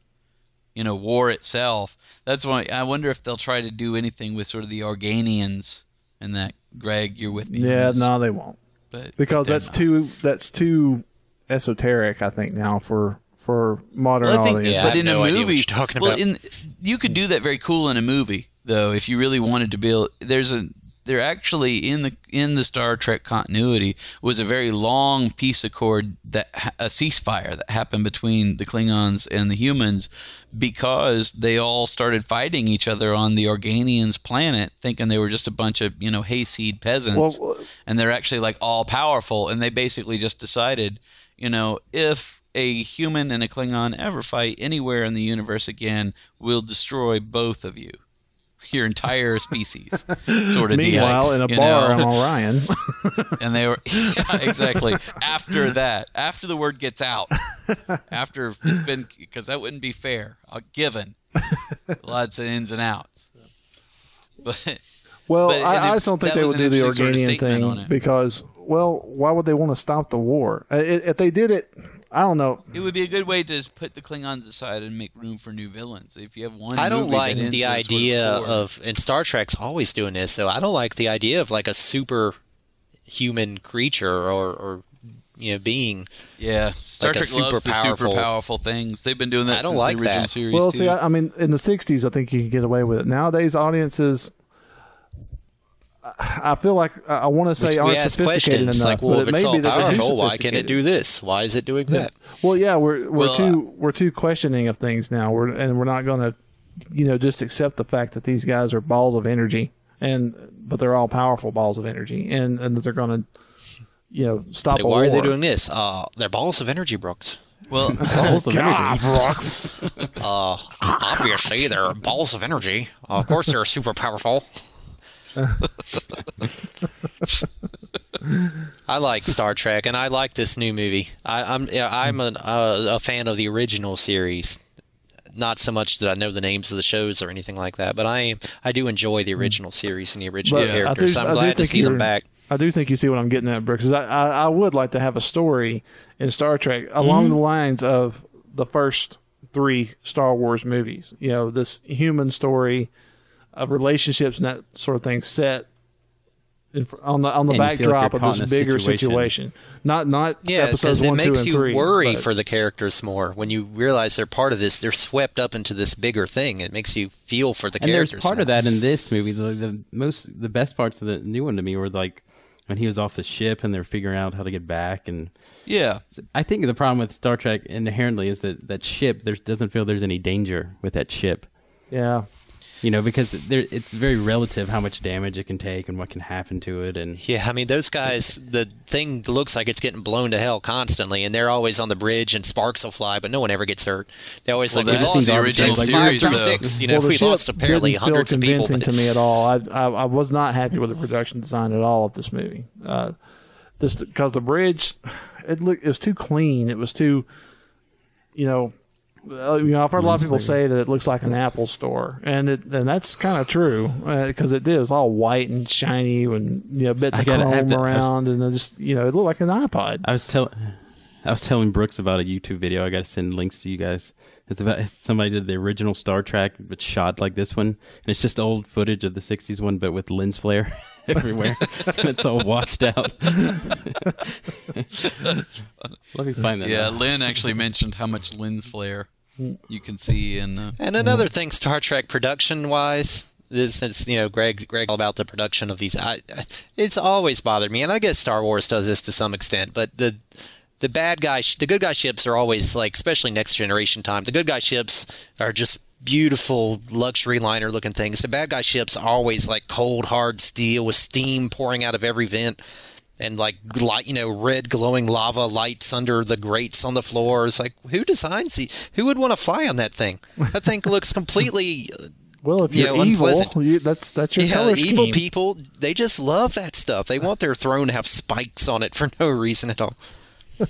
you know war itself that's why I wonder if they'll try to do anything with sort of the Organians and that Greg, you're with me. Yeah, no, they won't but because that's not. too that's too esoteric. I think now for for modern Well, I think, audiences. Yeah, but have in no a movie, you're talking well, about. in you could do that very cool in a movie, though, if you really wanted to build. There's a there actually in the in the Star Trek continuity was a very long peace accord that a ceasefire that happened between the Klingons and the humans because they all started fighting each other on the Organians planet, thinking they were just a bunch of you know hayseed peasants. Well, and they're actually like all powerful. And they basically just decided you know if a human and a klingon ever fight anywhere in the universe again we'll destroy both of you your entire species sort of Meanwhile, DX, in a bar know? on Orion, and they were yeah, exactly. After that after the word gets out after it's been because that wouldn't be fair uh, given. Lots of ins and outs. But well, But- I, I just don't think they would do the interesting sort of Organian thing because, well, why would they want to stop the war? If they did it, I don't know. It would be a good way to just put the Klingons aside and make room for new villains. If you have one, I don't like the with sort of idea of, and Star Trek's always doing this, so I don't like the idea of like a super human creature or, or you know, being. yeah. Star like a Trek super loves the super powerful- powerful things. They've been doing that I don't since like the original that. series. Well, too. see, I, I mean, in the '60s, I think you could get away with it. Nowadays, audiences, I I feel like I, I want to say we aren't ask sophisticated questions enough, like, well, but if it it's may all be that they're too powerful, why can it do this? Why is it doing Yeah. that? Well, yeah, we're we're Well, too we're too questioning of things now. We're and we're not going to, you know, just accept the fact that these guys are balls of energy, and but they're all powerful balls of energy, and and that they're going to, you know, stop Say, a why war. are they doing this? Uh, they're balls of energy, Brooks. well, Balls of God, energy. Brooks. Uh, obviously, they're balls of energy. of course, they're super powerful. I like Star Trek, and I like this new movie. I, I'm I'm an, uh, a fan of the original series. Not so much that I know the names of the shows or anything like that, but I I do enjoy the original series and the original But characters. do- I'm I do glad to think see them back. I do think you see what I'm getting at, Brooks. Is I, I, I would like to have a story in Star Trek along the lines of the first three Star Wars movies. You know, this human story of relationships and that sort of thing set in, on the on the And you feel like backdrop of this bigger situation. situation. Not not Yeah, episodes because it one, two, makes and you three. worry but- for the characters more when you realize they're part of this. They're swept up into this bigger thing. It makes you feel for the And there's characters. part more. of that in this movie. The, the most, the best parts of the new one to me were like when he was off the ship and they're figuring out how to get back. And yeah, I think the problem with Star Trek inherently is that that ship there doesn't feel there's any danger with that ship. yeah. You know, because there, it's very relative how much damage it can take and what can happen to it. And Yeah, I mean those guys. The thing looks like it's getting blown to hell constantly, and they're always on the bridge, and sparks will fly, but no one ever gets hurt. They always Well, like we that's lost the original five series, through six. You know, well, we lost apparently didn't feel hundreds of people. But to me at all. I, I I was not happy with the production design at all of this movie. Uh, this because the bridge, it looked it was too clean. It was too, you know. Uh, You know, I've heard a lot of people say that it looks like an Apple store, and it and that's kind of true because it did. It was all white and shiny, and you know bits I of gotta- chrome to- I was- around, and just you know it looked like an iPod. I was telling. I was telling Brooks about a YouTube video. I got to send links to you guys. It's about somebody did the original Star Trek, but shot like this one, and it's just old footage of the '60s one, but with lens flare everywhere, and it's all washed out. Let me find that. Yeah, now. Lynn actually mentioned how much lens flare you can see in. Uh, And another thing, Star Trek production wise, this is you know Greg Greg all about the production of these. I, I- it's always bothered me, and I guess Star Wars does this to some extent. But the the bad guy, the good guy ships are always like, especially next generation time. The good guy ships are just beautiful luxury liner looking things. The bad guy ships are always like cold hard steel with steam pouring out of every vent. And like light, you know, red glowing lava lights under the grates on the floors. Like, who designs the? Who would want to fly on that thing? That thing looks completely Well, if you you're know, evil, you, that's that's your yeah, color evil people, they just love that stuff. They want their throne to have spikes on it for no reason at all.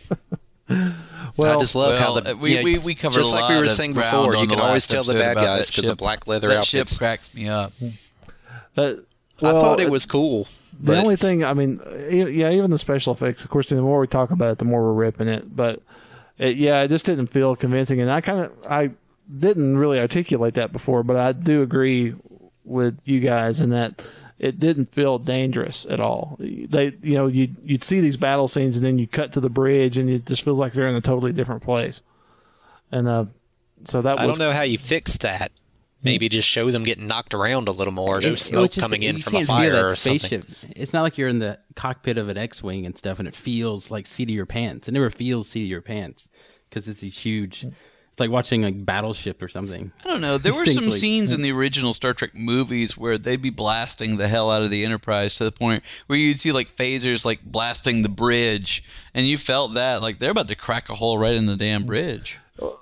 Well, I just love how well, the uh, we, you know, we, we covered just a like we lot were of saying ground before. You can always tell the bad guys that because the black leather that outfits. ship cracks me up. Uh, I thought it was cool. The but- only thing, I mean, e- yeah, even the special effects. Of course, the more we talk about it, the more we're ripping it. But it, yeah, it just didn't feel convincing, and I kind of, I didn't really articulate that before, but I do agree with you guys in that it didn't feel dangerous at all. They, you know, you you'd see these battle scenes, and then you cut to the bridge, and it just feels like they're in a totally different place. And uh, so that I was don't know how you fix that. Maybe just show them getting knocked around a little more. No smoke which coming in from a fire that or something. It's not like you're in the cockpit of an X-wing and stuff, and it feels like seat of your pants. It never feels seat of your pants because it's these huge. It's like watching like Battleship or something. I don't know. There were some like- scenes in the original Star Trek movies where they'd be blasting the hell out of the Enterprise to the point where you'd see like phasers like blasting the bridge, and you felt that like they're about to crack a hole right in the damn bridge.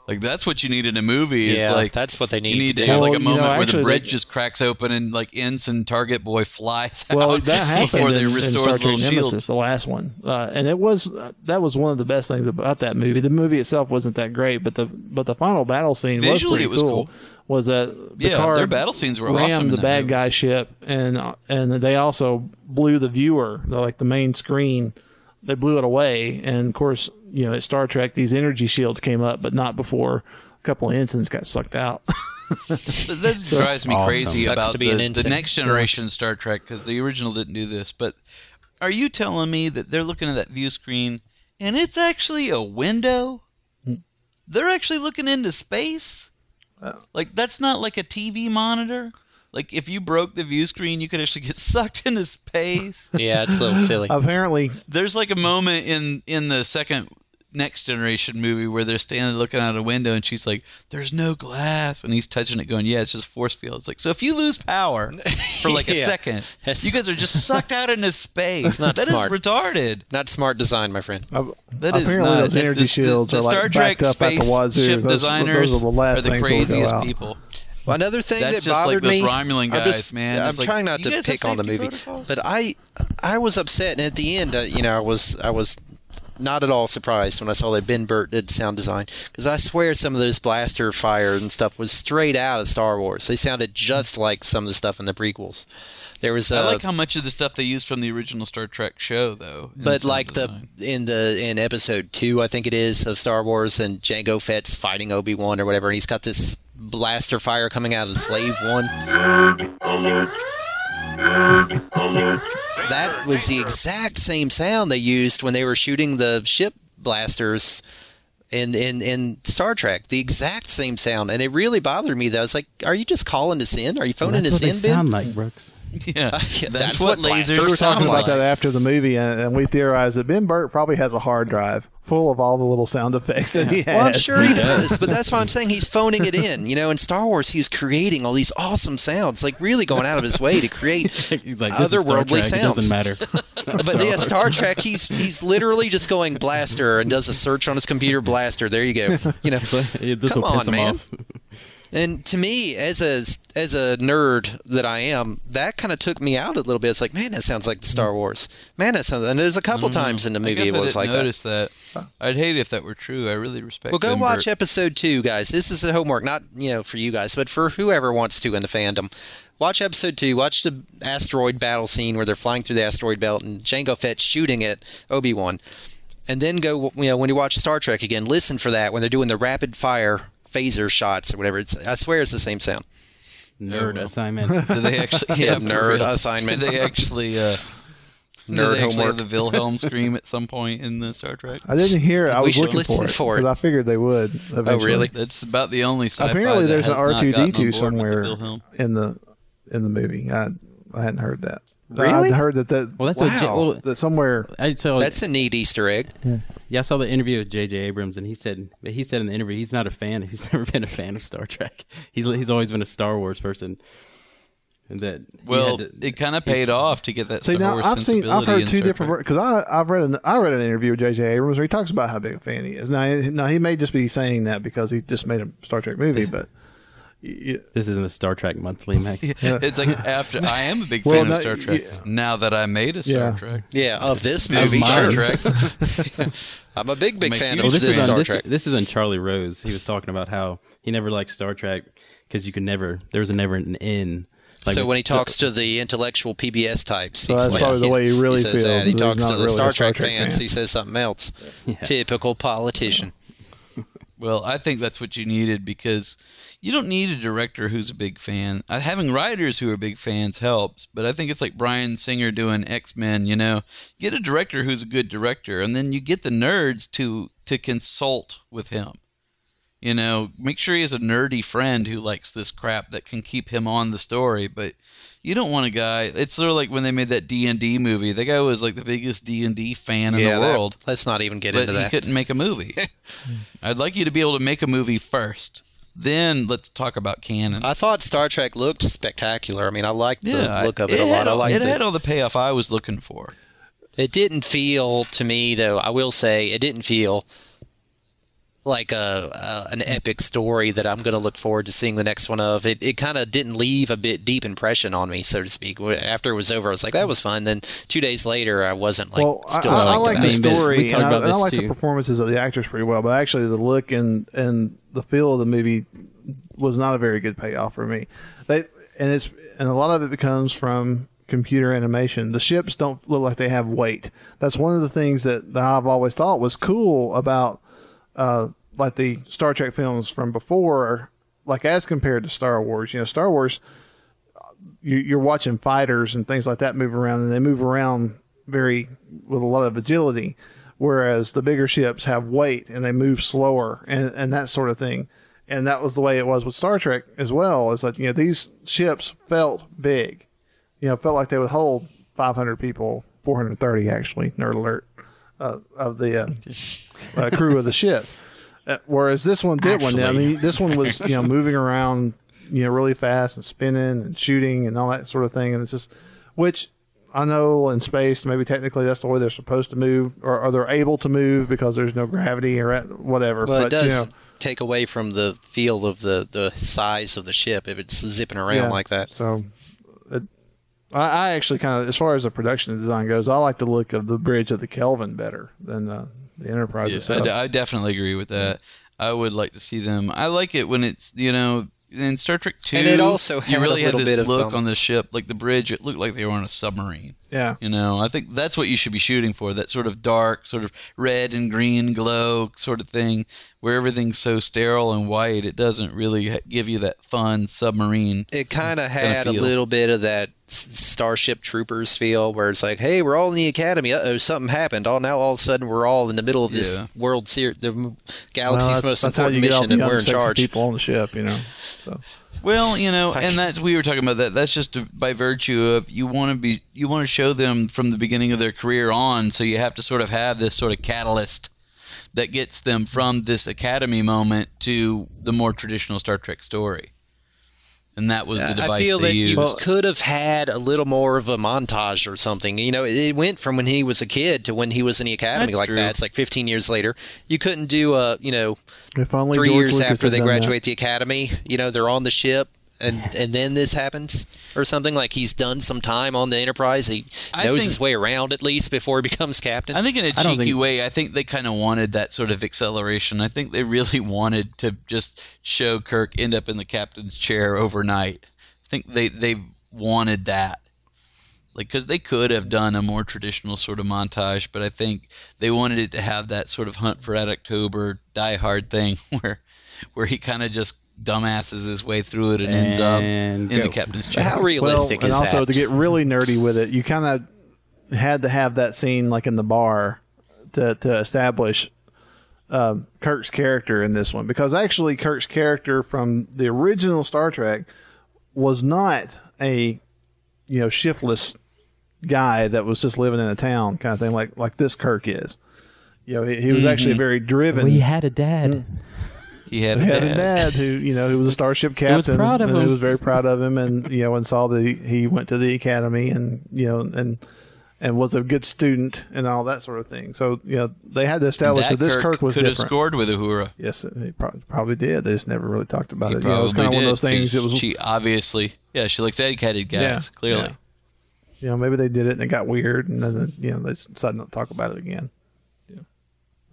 Like that's what you need in a movie. Is Yeah, like that's what they need You need to to do. have like Well, a you know, moment where the bridge that- just cracks open and like Ensign Target Boy flies Well, out that happened before in, in restore Star the Trek little Nemesis, shields. the last one, uh, and it was uh, that was one of the best things about that movie. The movie itself wasn't that great, but the but the final battle scene was Visually, pretty it was cool. cool. Was that Yeah, their battle scenes were rammed awesome in the bad movie. guy ship, and uh, and they also blew the viewer, the- like the main screen. They blew it away, and of course, you know, at Star Trek, these energy shields came up, but not before a couple of ensigns got sucked out. That, that drives me Awesome. crazy Sucks about the, the next generation Star Trek because the original didn't do this. But are you telling me that they're looking at that view screen and it's actually a window? Hmm. They're actually looking into space. Like that's not like a TV monitor. Like if you broke the view screen, you could actually get sucked into space. Yeah, it's a little silly. Apparently, There's like a moment in in the second next generation movie where they're standing looking out a window and she's like there's no glass and he's touching it going yeah it's just force field it's like so if you lose power for like a Yeah. second That's- you guys are just sucked out into space That's not smart. That is retarded Not smart design, my friend. uh, That is apparently not. those It's energy the- shields the, are like Star Trek backed up at the wazoo. spaceship Those- designers those are the last the things that'll craziest out. people Well, another thing That's that just like bothered those me. Romulan I'm guys, just, man. I'm It's like, trying not to guys pick on the movie, protocols? but I, I was upset, and at the end, uh, you know, I was, I was not at all surprised when I saw that Ben Burtt did sound design because I swear some of those blaster fire and stuff was straight out of Star Wars. They sounded just like some of the stuff in the prequels. There was, uh, I like how much of the stuff they used from the original Star Trek show, though. but like design. the in the in episode two, I think it is of Star Wars, and Jango Fett's fighting Obi Wan or whatever, and he's got this blaster fire coming out of the Slave One. That was the exact same sound they used when they were shooting the ship blasters in in in Star Trek. The exact same sound, and it really bothered me. Though I was like, "Are you just calling us in? Are you phoning That's us what in, they Ben?" sound like, Brooks. yeah, that's, that's what, what blasters lasers we were talking sound about like. that after the movie, and, and we theorized that Ben Burtt probably has a hard drive full of all the little sound effects that he has. Well, I'm sure he does, but that's what I'm saying. He's phoning it in. You know, in Star Wars, he was creating all these awesome sounds, like really going out of his way to create He's like, this Star otherworldly Trek, It sounds. doesn't matter. But yeah, Star Trek, he's he's literally just going blaster and does a search on his computer blaster. There you go. You know, this come will piss on, him man. off. And to me, as a as a nerd that I am, that kind of took me out a little bit. It's like, man, that sounds like the Star mm-hmm. Wars. Man, that sounds. And there's a couple mm-hmm. times in the movie it I was like that. notice that. I'd hate if that were true. I really respect. Well, go watch episode two, guys. This is the homework, not you know for you guys, but for whoever wants to in the fandom. Watch episode two. Watch the asteroid battle scene where they're flying through the asteroid belt and Jango Fett shooting at Obi Wan. and then go you know when you watch Star Trek again, listen for that when they're doing the rapid fire phaser shots or whatever. It's I swear it's the same sound. Nerd well. assignment. Do they actually? Yeah, Yeah, nerd real. assignment. Do they actually? Uh, Nerd they homework. the Wilhelm scream at some point in the Star Trek? I didn't hear it. I We was should looking for it for it. because I figured they would. Eventually. really? That's about the only sci-fi Apparently, that there's an has not R two D two board with the somewhere in the in the movie. I I hadn't heard that. Uh, really? I heard that that Well, that's Wow. what J- well, that somewhere. I saw That's a neat Easter egg. Yeah, I saw the interview with J.J. Abrams, and he said he said in the interview he's not a fan. He's never been a fan of Star Trek. He's he's always been a Star Wars person. And that Well, to- it kind of paid off to get that See Star now Wars I've seen I've heard two Star different because I I've read an I read an interview with J.J. Abrams where he talks about how big a fan he is. Now he, now he may just be saying that because he just made a Star Trek movie, but y- this isn't a Star Trek monthly, Max. It's like after I am a big Well, fan no, of Star Trek. yeah. Now that I made a Star Yeah. Trek, Yeah, of this movie. Star. Trek. I'm a big, big I'm fan of Well, this this is on Star this, Trek. this is on Charlie Rose. He was talking about how he never liked Star Trek because you could never there was a never an end. Like so when he talks to the intellectual PBS types, So that's like- probably the way he really says feels, that. is He talks to the really a Star Star Trek Trek fans. fan. He says something else. Yeah. Typical politician. Well, I think that's what you needed because you don't need a director who's a big fan. Uh, having writers who are big fans helps, but I think it's like Bryan Singer doing X Men. You know, get a director who's a good director, and then you get the nerds to to consult with him. You know, make sure he has a nerdy friend who likes this crap that can keep him on the story, but. You don't want a guy. It's sort of like when they made that D and D movie. The guy was like the biggest D and D fan in the that- world let's not even get but into he that. couldn't make a movie. I'd like you to be able to make a movie first. Then let's talk about canon. I thought Star Trek looked spectacular. I mean, I liked the yeah, look of it, a had lot. I all- liked it it. had all the payoff I was looking for. It didn't feel to me, though. I will say, it didn't feel like a, a an epic story that I'm going to look forward to seeing the next one of. It it kind of didn't leave a bit deep impression on me, so to speak. After it was over, I was like, that was fun. Then two days later, I wasn't like well, I, still I, I psyched like about the it. mean, we story, talked and I, and I this like the performances of the actors pretty well. But actually, the look and and the feel of the movie was not a very good payoff for me. They and it's and a lot of it comes from computer animation. The ships don't look like they have weight. That's one of the things that, that I've always thought was cool about uh, like the Star Trek films from before, like as compared to Star Wars. You know, Star Wars you, you're watching fighters and things like that move around, and they move around very with a lot of agility, whereas the bigger ships have weight and they move slower and, and that sort of thing. And that was the way it was with Star Trek as well. Is like you know these ships felt big, you know, felt like they would hold 500 people, 430 actually. Nerd alert uh, of the uh, uh, crew of the ship. Uh, whereas this one did one. I mean, this one was you know moving around, you know, really fast and spinning and shooting and all that sort of thing. And it's just, which I know in space, maybe technically that's the way they're supposed to move, or, or they're able to move because there's no gravity or whatever. Well, but it does you know, take away from the feel of the the size of the ship if it's zipping around yeah. like that. So, it, I, I actually kind of, as far as the production design goes, I like the look of the bridge of the Kelvin better than uh, the Enterprise Yeah, I, itself. d- I definitely agree with that. I would like to see them. I like it when it's you know in Star Trek Two. And it also you had a really had little this bit of, look on the ship, like the bridge. It looked like they were on a submarine. yeah. You know, I think that's what you should be shooting for. That sort of dark, sort of red and green glow sort of thing, where everything's so sterile and white. It doesn't really give you that fun submarine. It kind of had a little bit of that S- Starship Troopers feel, where it's like, "Hey, we're all in the academy. Uh oh, something happened. All now, all of a sudden, we're all in the middle of this Yeah. World Series, the m- Well, galaxy's that's, most that's how important you get all mission, and we're in charge." people on the ship, you know. So. Well, you know, and that's we were talking about that. That's just by virtue of you want to be, you want to show them from the beginning of their career on. So you have to sort of have this sort of catalyst that gets them from this academy moment to the more traditional Star Trek story. And that was the device I feel they that used. you could have had a little more of a montage or something. You know, it, it went from when he was a kid to when he was in the academy That's like true. that. It's like 15 years later. You couldn't do a, you know, If only three George years Lucas after they done that. graduate the academy. You know, they're on the ship. And, and then this happens or something like he's done some time on the Enterprise. He I knows think- his way around at least before he becomes captain. I think in a I don't cheeky think- way, I think they kind of wanted that sort of acceleration. I think they really wanted to just show Kirk end up in the captain's chair overnight. I think they they wanted that. Like, because they could have done a more traditional sort of montage, but I think they wanted it to have that sort of Hunt for Red October, Die Hard thing where, where he kind of just dumbasses his way through it and, ends up And in the captain's chair. How realistic well, and is also that? to get really nerdy with it, you kind of had to have that scene like in the bar to to establish um, Kirk's character in this one because actually Kirk's character from the original Star Trek was not a you know shiftless guy that was just living in a town kind of thing like like this Kirk is. You know, he, he was actually very driven. We had a dad. He had a He had a dad. dad who, you know, who was a starship captain. was proud of and him. Who was very proud of him, and you know, and saw that he, he went to the academy, and you know, and and was a good student, and all that sort of thing. So you know, they had to establish that, this Kirk, was could have different. scored with Uhura. Yes, he probably, probably did. They just never really talked about He it. You know, it was kind of one of those things. It was, she obviously, yeah, she likes egg-headed guys. Yeah, clearly. yeah. you know, maybe they did it and it got weird, and then you know they decided not to talk about it again.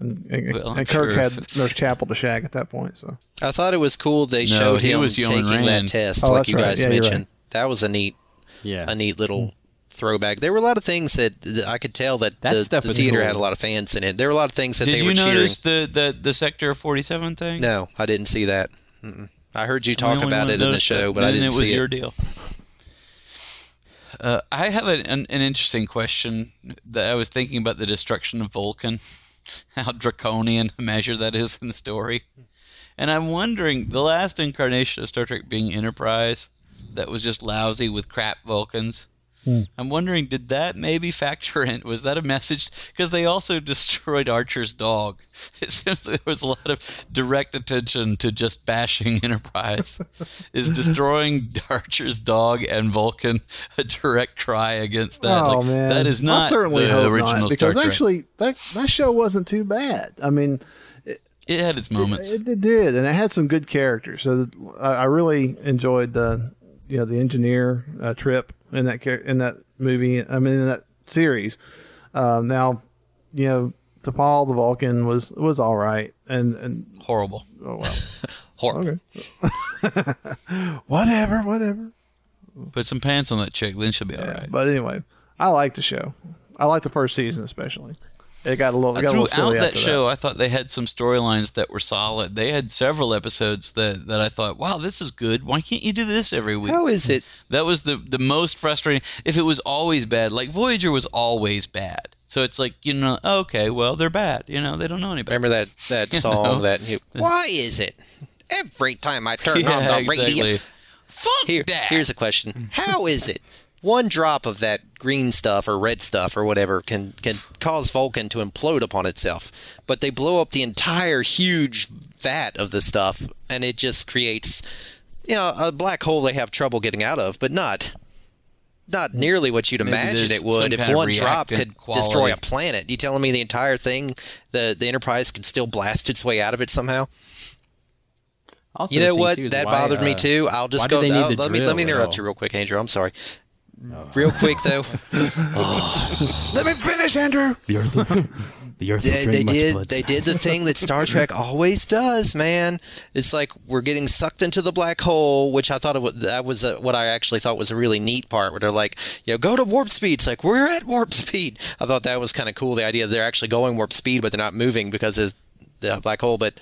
Yeah. And, and, Well, and Kirk sure had if it's- Nurse Chapel to shag at that point. So I thought it was cool they No, showed he him was Yeoman taking that test, Oh, like that's you right. guys Yeah, you're mentioned. right. That was a neat, Yeah. a neat little throwback. There were a lot of things that, that I could tell that, That the, stuff the theater cool. had a lot of fans in it. There were a lot of things that Did they were cheering. Did you notice the, the, the Sector 47 thing? No, I didn't see that. Mm-mm. I heard you talk about it in the show, that. but I Then didn't it was see your it. deal. Uh, I have an, an, an interesting question that I was thinking about the destruction of Vulcan, how draconian a measure that is in the story. And I'm wondering, the last incarnation of Star Trek being Enterprise, that was just lousy with crap Vulcans. Hmm. I'm wondering, did that maybe factor in? Was that a message? Because they also destroyed Archer's dog. It seems like there was a lot of direct attention to just bashing Enterprise. Is destroying Archer's dog and Vulcan a direct cry against that? oh Like, man, that is not I certainly the original not, Star because Trek. actually that that show wasn't too bad. I mean, it had its moments. It, it did, and it had some good characters. So I, I really enjoyed the you know the engineer uh, trip in that in that movie. I mean in that series. Um, now, you know, T'Pol the Vulcan was was all right, and and Horrible. oh well, Horrible. whatever, whatever. Put some pants on that chick, then she'll be all Yeah, right. But anyway, I like the show. I like the first season especially. It got a little, it got a little Throughout silly that after show, I thought they had some storylines that were solid. They had several episodes that, that I thought, wow, this is good. Why can't you do this every week? How is it? That was the the most frustrating. If it was always bad, like Voyager was always bad. So it's like you know, okay, well they're bad. You know, they don't know any better. Remember that that You song know? that you, Why is it every time I turn Yeah, on the radio? Fuck Here, that. here's a question: How is it one drop of that green stuff or red stuff or whatever can can cause Vulcan to implode upon itself, but they blow up the entire huge vat of the stuff, and it just creates, you know, a black hole they have trouble getting out of, but not. Not nearly what you'd Maybe imagine it would if one drop could destroy a planet. You telling me the entire thing, the the Enterprise, can still blast its way out of it somehow? You know what? That why, bothered me uh, too. I'll just go. they need I'll- let me let me interrupt you real quick, Andrew. I'm sorry. Real quick though, Let me finish, Andrew. The Earth, the Earth they, they did blood. they did the thing that Star Trek always does, man. It's like we're getting sucked into the black hole, which I thought it was, that was uh what I actually thought was a really neat part, where they're like, you know, go to warp speed. It's like we're at warp speed. I thought that was kind of cool. The idea that they're actually going warp speed, but they're not moving because of the black hole. But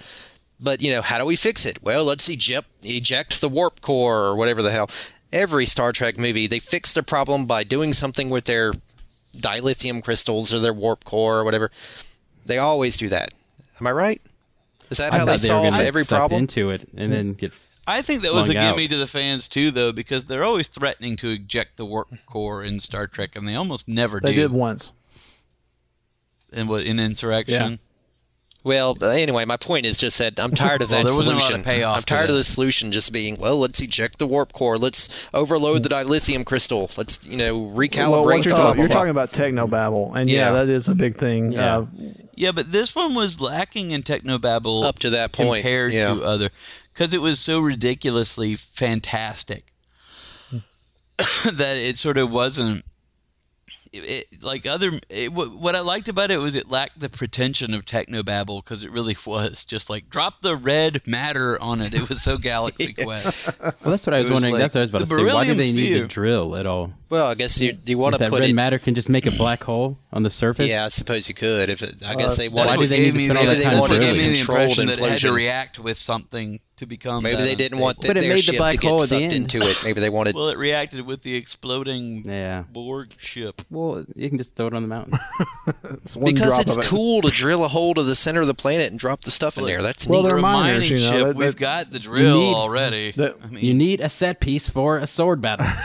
but you know, how do we fix it? Well, let's eject eject the warp core or whatever the hell. Every Star Trek movie, they fix the problem by doing something with their dilithium crystals or their warp core or whatever. They always do that. Am I right? Is that I how they they solve every problem? into it and then get. I think that was a flung out. gimme to the fans too, though, because they're always threatening to eject the warp core in Star Trek, and they almost never They do. They did once. in what in Insurrection. Well, uh, anyway, my point is just that I'm tired of Well, that there wasn't a lot solution. of payoff I'm tired of the solution just being, well, let's eject the warp core, let's overload the dilithium crystal, let's you know recalibrate. Well, you're, talking, blah, you're talking about technobabble, and yeah, Yeah. that is a big thing. Yeah. Uh, Yeah, but this one was lacking in technobabble Up to that point, compared yeah. to other, because it was so ridiculously fantastic that it sort of wasn't. It, like other it, what what I liked about it was it lacked the pretension of technobabble because it really was just like drop the red matter on it. It was so Galaxy Quest. Well, that's what I was was wondering. like that's what I was about to say. Why do they need to drill at all? Well, I guess you you want If to that put red it. matter can just make a black hole on the surface. Yeah, I suppose you could. If it, I Uh, guess they that's wanted. Why do they need to me spend all that time that's what wanted gave drilling? me the impression that it had to react with something to become. Maybe that they didn't want unstable. But it their made the ship black to get hole at the sucked into it. Maybe they wanted. Well, it reacted with the exploding Yeah. Borg ship. Well, you can just throw it on the mountain. It's one because drop it's of it. cool to drill a hole to the center of the planet and drop the stuff in there. That's Well, neat. they're miners, mining you know, ship, that- we've that- got the drill need- already. that- I mean, you need a set piece for a sword battle.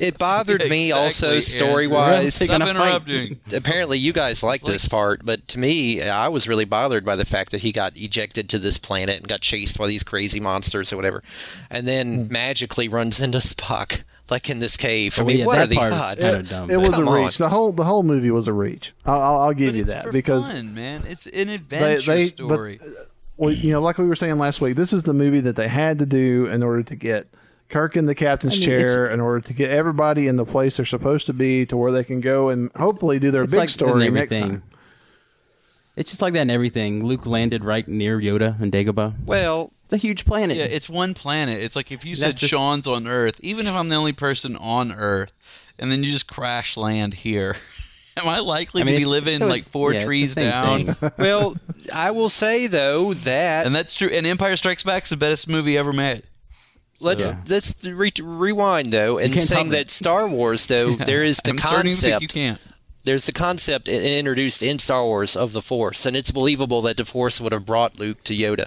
It bothered me also story wise. Stop interrupting. Apparently, you guys like this part, but to me, I was really bothered by the fact that he got ejected to this planet and got chased by these crazy monsters or whatever, and then Hmm. magically runs into Spock, like in this cave. I Oh, mean, yeah, what are the part odds? kinda dumb. It was Come a on. reach. The whole the whole movie was a reach. I'll, I'll, I'll give But you it's that for because fun, man, it's an adventure they- story. but- well, you know, like we were saying last week, this is the movie that they had to do in order to get Kirk in the captain's I mean, chair, in order to get everybody in the place they're supposed to be, to where they can go and hopefully do their big like in story next everything. time. It's just like that in everything. Luke landed right near Yoda and Dagobah. Well, It's a huge planet. yeah, it's one planet. It's like if you said just- Sean's on Earth, even if I'm the only person on Earth, and then you just crash land here. Am I likely I mean, to be living so like four yeah, trees down? well, I will say though that And that's true. And Empire Strikes Back is the best movie ever made. let's Yeah. let's re- rewind though and saying that. Star Wars though there is the I'm starting to think concept you can't. There's the concept introduced in Star Wars of the Force, and it's believable that the Force would have brought Luke to Yoda.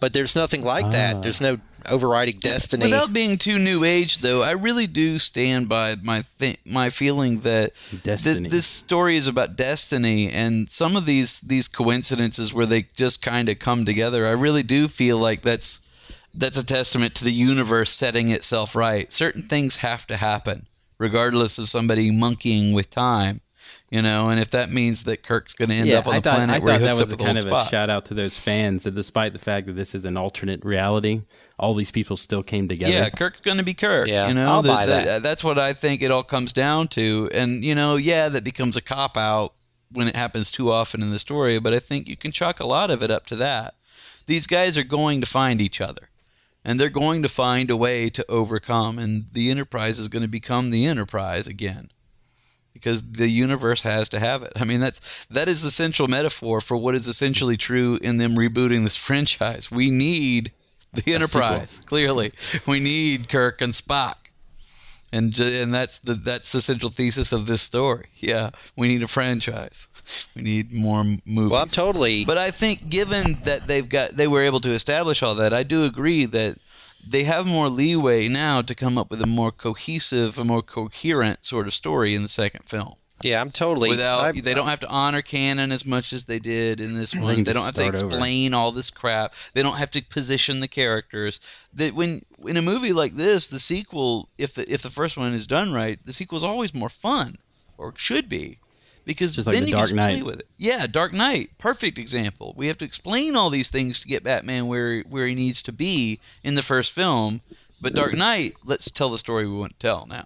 But there's nothing like Ah. that. There's no overriding destiny. Without being too new age, though, I really do stand by my th- my feeling that th- this story is about destiny, and some of these these coincidences where they just kind of come together. I really do feel like that's that's a testament to the universe setting itself right. Certain things have to happen, regardless of somebody monkeying with time. You know, and if that means that Kirk's going to end yeah, up on I the thought, planet I where he hooks up was a with kind old of a shout out to those fans that despite the fact that this is an alternate reality, all these people still came together. Yeah, Kirk's going to be Kirk. Yeah, you know, I'll buy that. Uh, that's what I think it all comes down to. And you know, yeah, that becomes a cop out when it happens too often in the story. But I think you can chalk a lot of it up to that. These guys are going to find each other, and they're going to find a way to overcome. And the Enterprise is going to become the Enterprise again. Because the universe has to have it. I mean, that's that is the central metaphor for what is essentially true in them rebooting this franchise. We need the Enterprise. Clearly, we need Kirk and Spock, and and that's the that's the central thesis of this story. Yeah, we need a franchise. We need more movies. well, I'm totally. But I think, given that they've got, they were able to establish all that, I do agree that they have more leeway now to come up with a more cohesive, a more coherent sort of story in the second film. yeah, I'm totally. Without, I, they don't have to honor canon as much as they did in this one. They don't have to start over. explain all this crap. They don't have to position the characters. That when in a movie like this, the sequel, if the if the first one is done right, the sequel is always more fun, or should be, because Just like then The you Dark can just play with it. Yeah, Dark Knight, perfect example. We have to explain all these things to get Batman where where he needs to be in the first film. But Dark Knight, let's tell the story we want to tell now.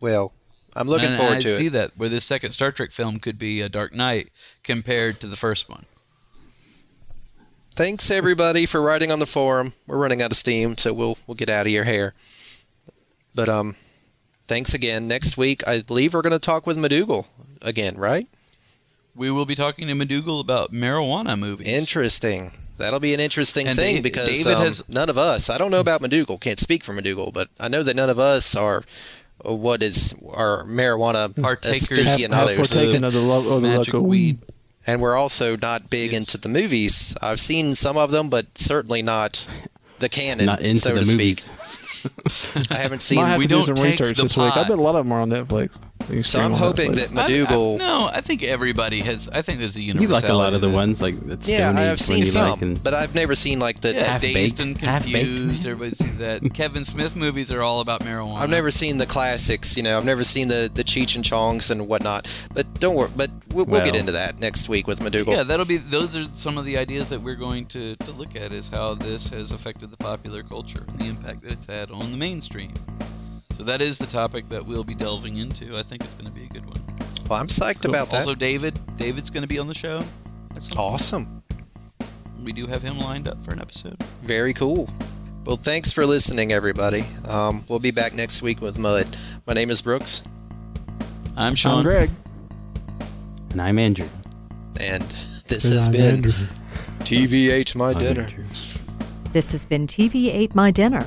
well, I'm looking and forward I to see it. that where this second Star Trek film could be a Dark Knight compared to the first one. Thanks everybody for writing on the forum. We're running out of steam, so we'll we'll get out of your hair. But um, thanks again. Next week, I believe we're going to talk with Madougal again, right? We will be talking to McDougal about marijuana movies. Interesting. That'll be an interesting And thing Dave- because David um, has- none of us. I don't know about Madougal. Can't speak for Madougal, but I know that none of us are uh, what is our marijuana Partakers Have, have partaken of the, lo- of the Magic local weed. and we're also not big Yes. into the movies. I've seen some of them, but certainly not the canon, Not into so the to movies. speak. I haven't seen. Might have we to do don't some take research the this week. I pot. bet a lot of them are on Netflix. You So I'm hoping Netflix. that I- I- no, I think everybody has. I think there's a You like a lot of the ones like that yeah, Stone I've seen some, like and but I've never seen like the. Yeah, dazed and confused. Everybody see that. Kevin Smith movies are all about marijuana. I've never seen the classics, you know. I've never seen the the Cheech and Chongs and whatnot. But don't worry. But we'll, we'll get into that next week with Madougal. Yeah, that'll be. Those are some of the ideas that we're going to to look at is how this has affected the popular culture and the impact that it's had on the mainstream. So that is the topic that we'll be delving into. I think it's going to be a good one. Well, I'm psyched about that. Also, David. David's going to be on the show. That's awesome. We do have him lined up for an episode. Very cool. Well, thanks for listening, everybody. Um, we'll be back next week with Mud. My name is Brooks. I'm Sean. I'm Greg. And I'm Andrew. And this has been TV Ate My Dinner. This has been TV Ate My Dinner.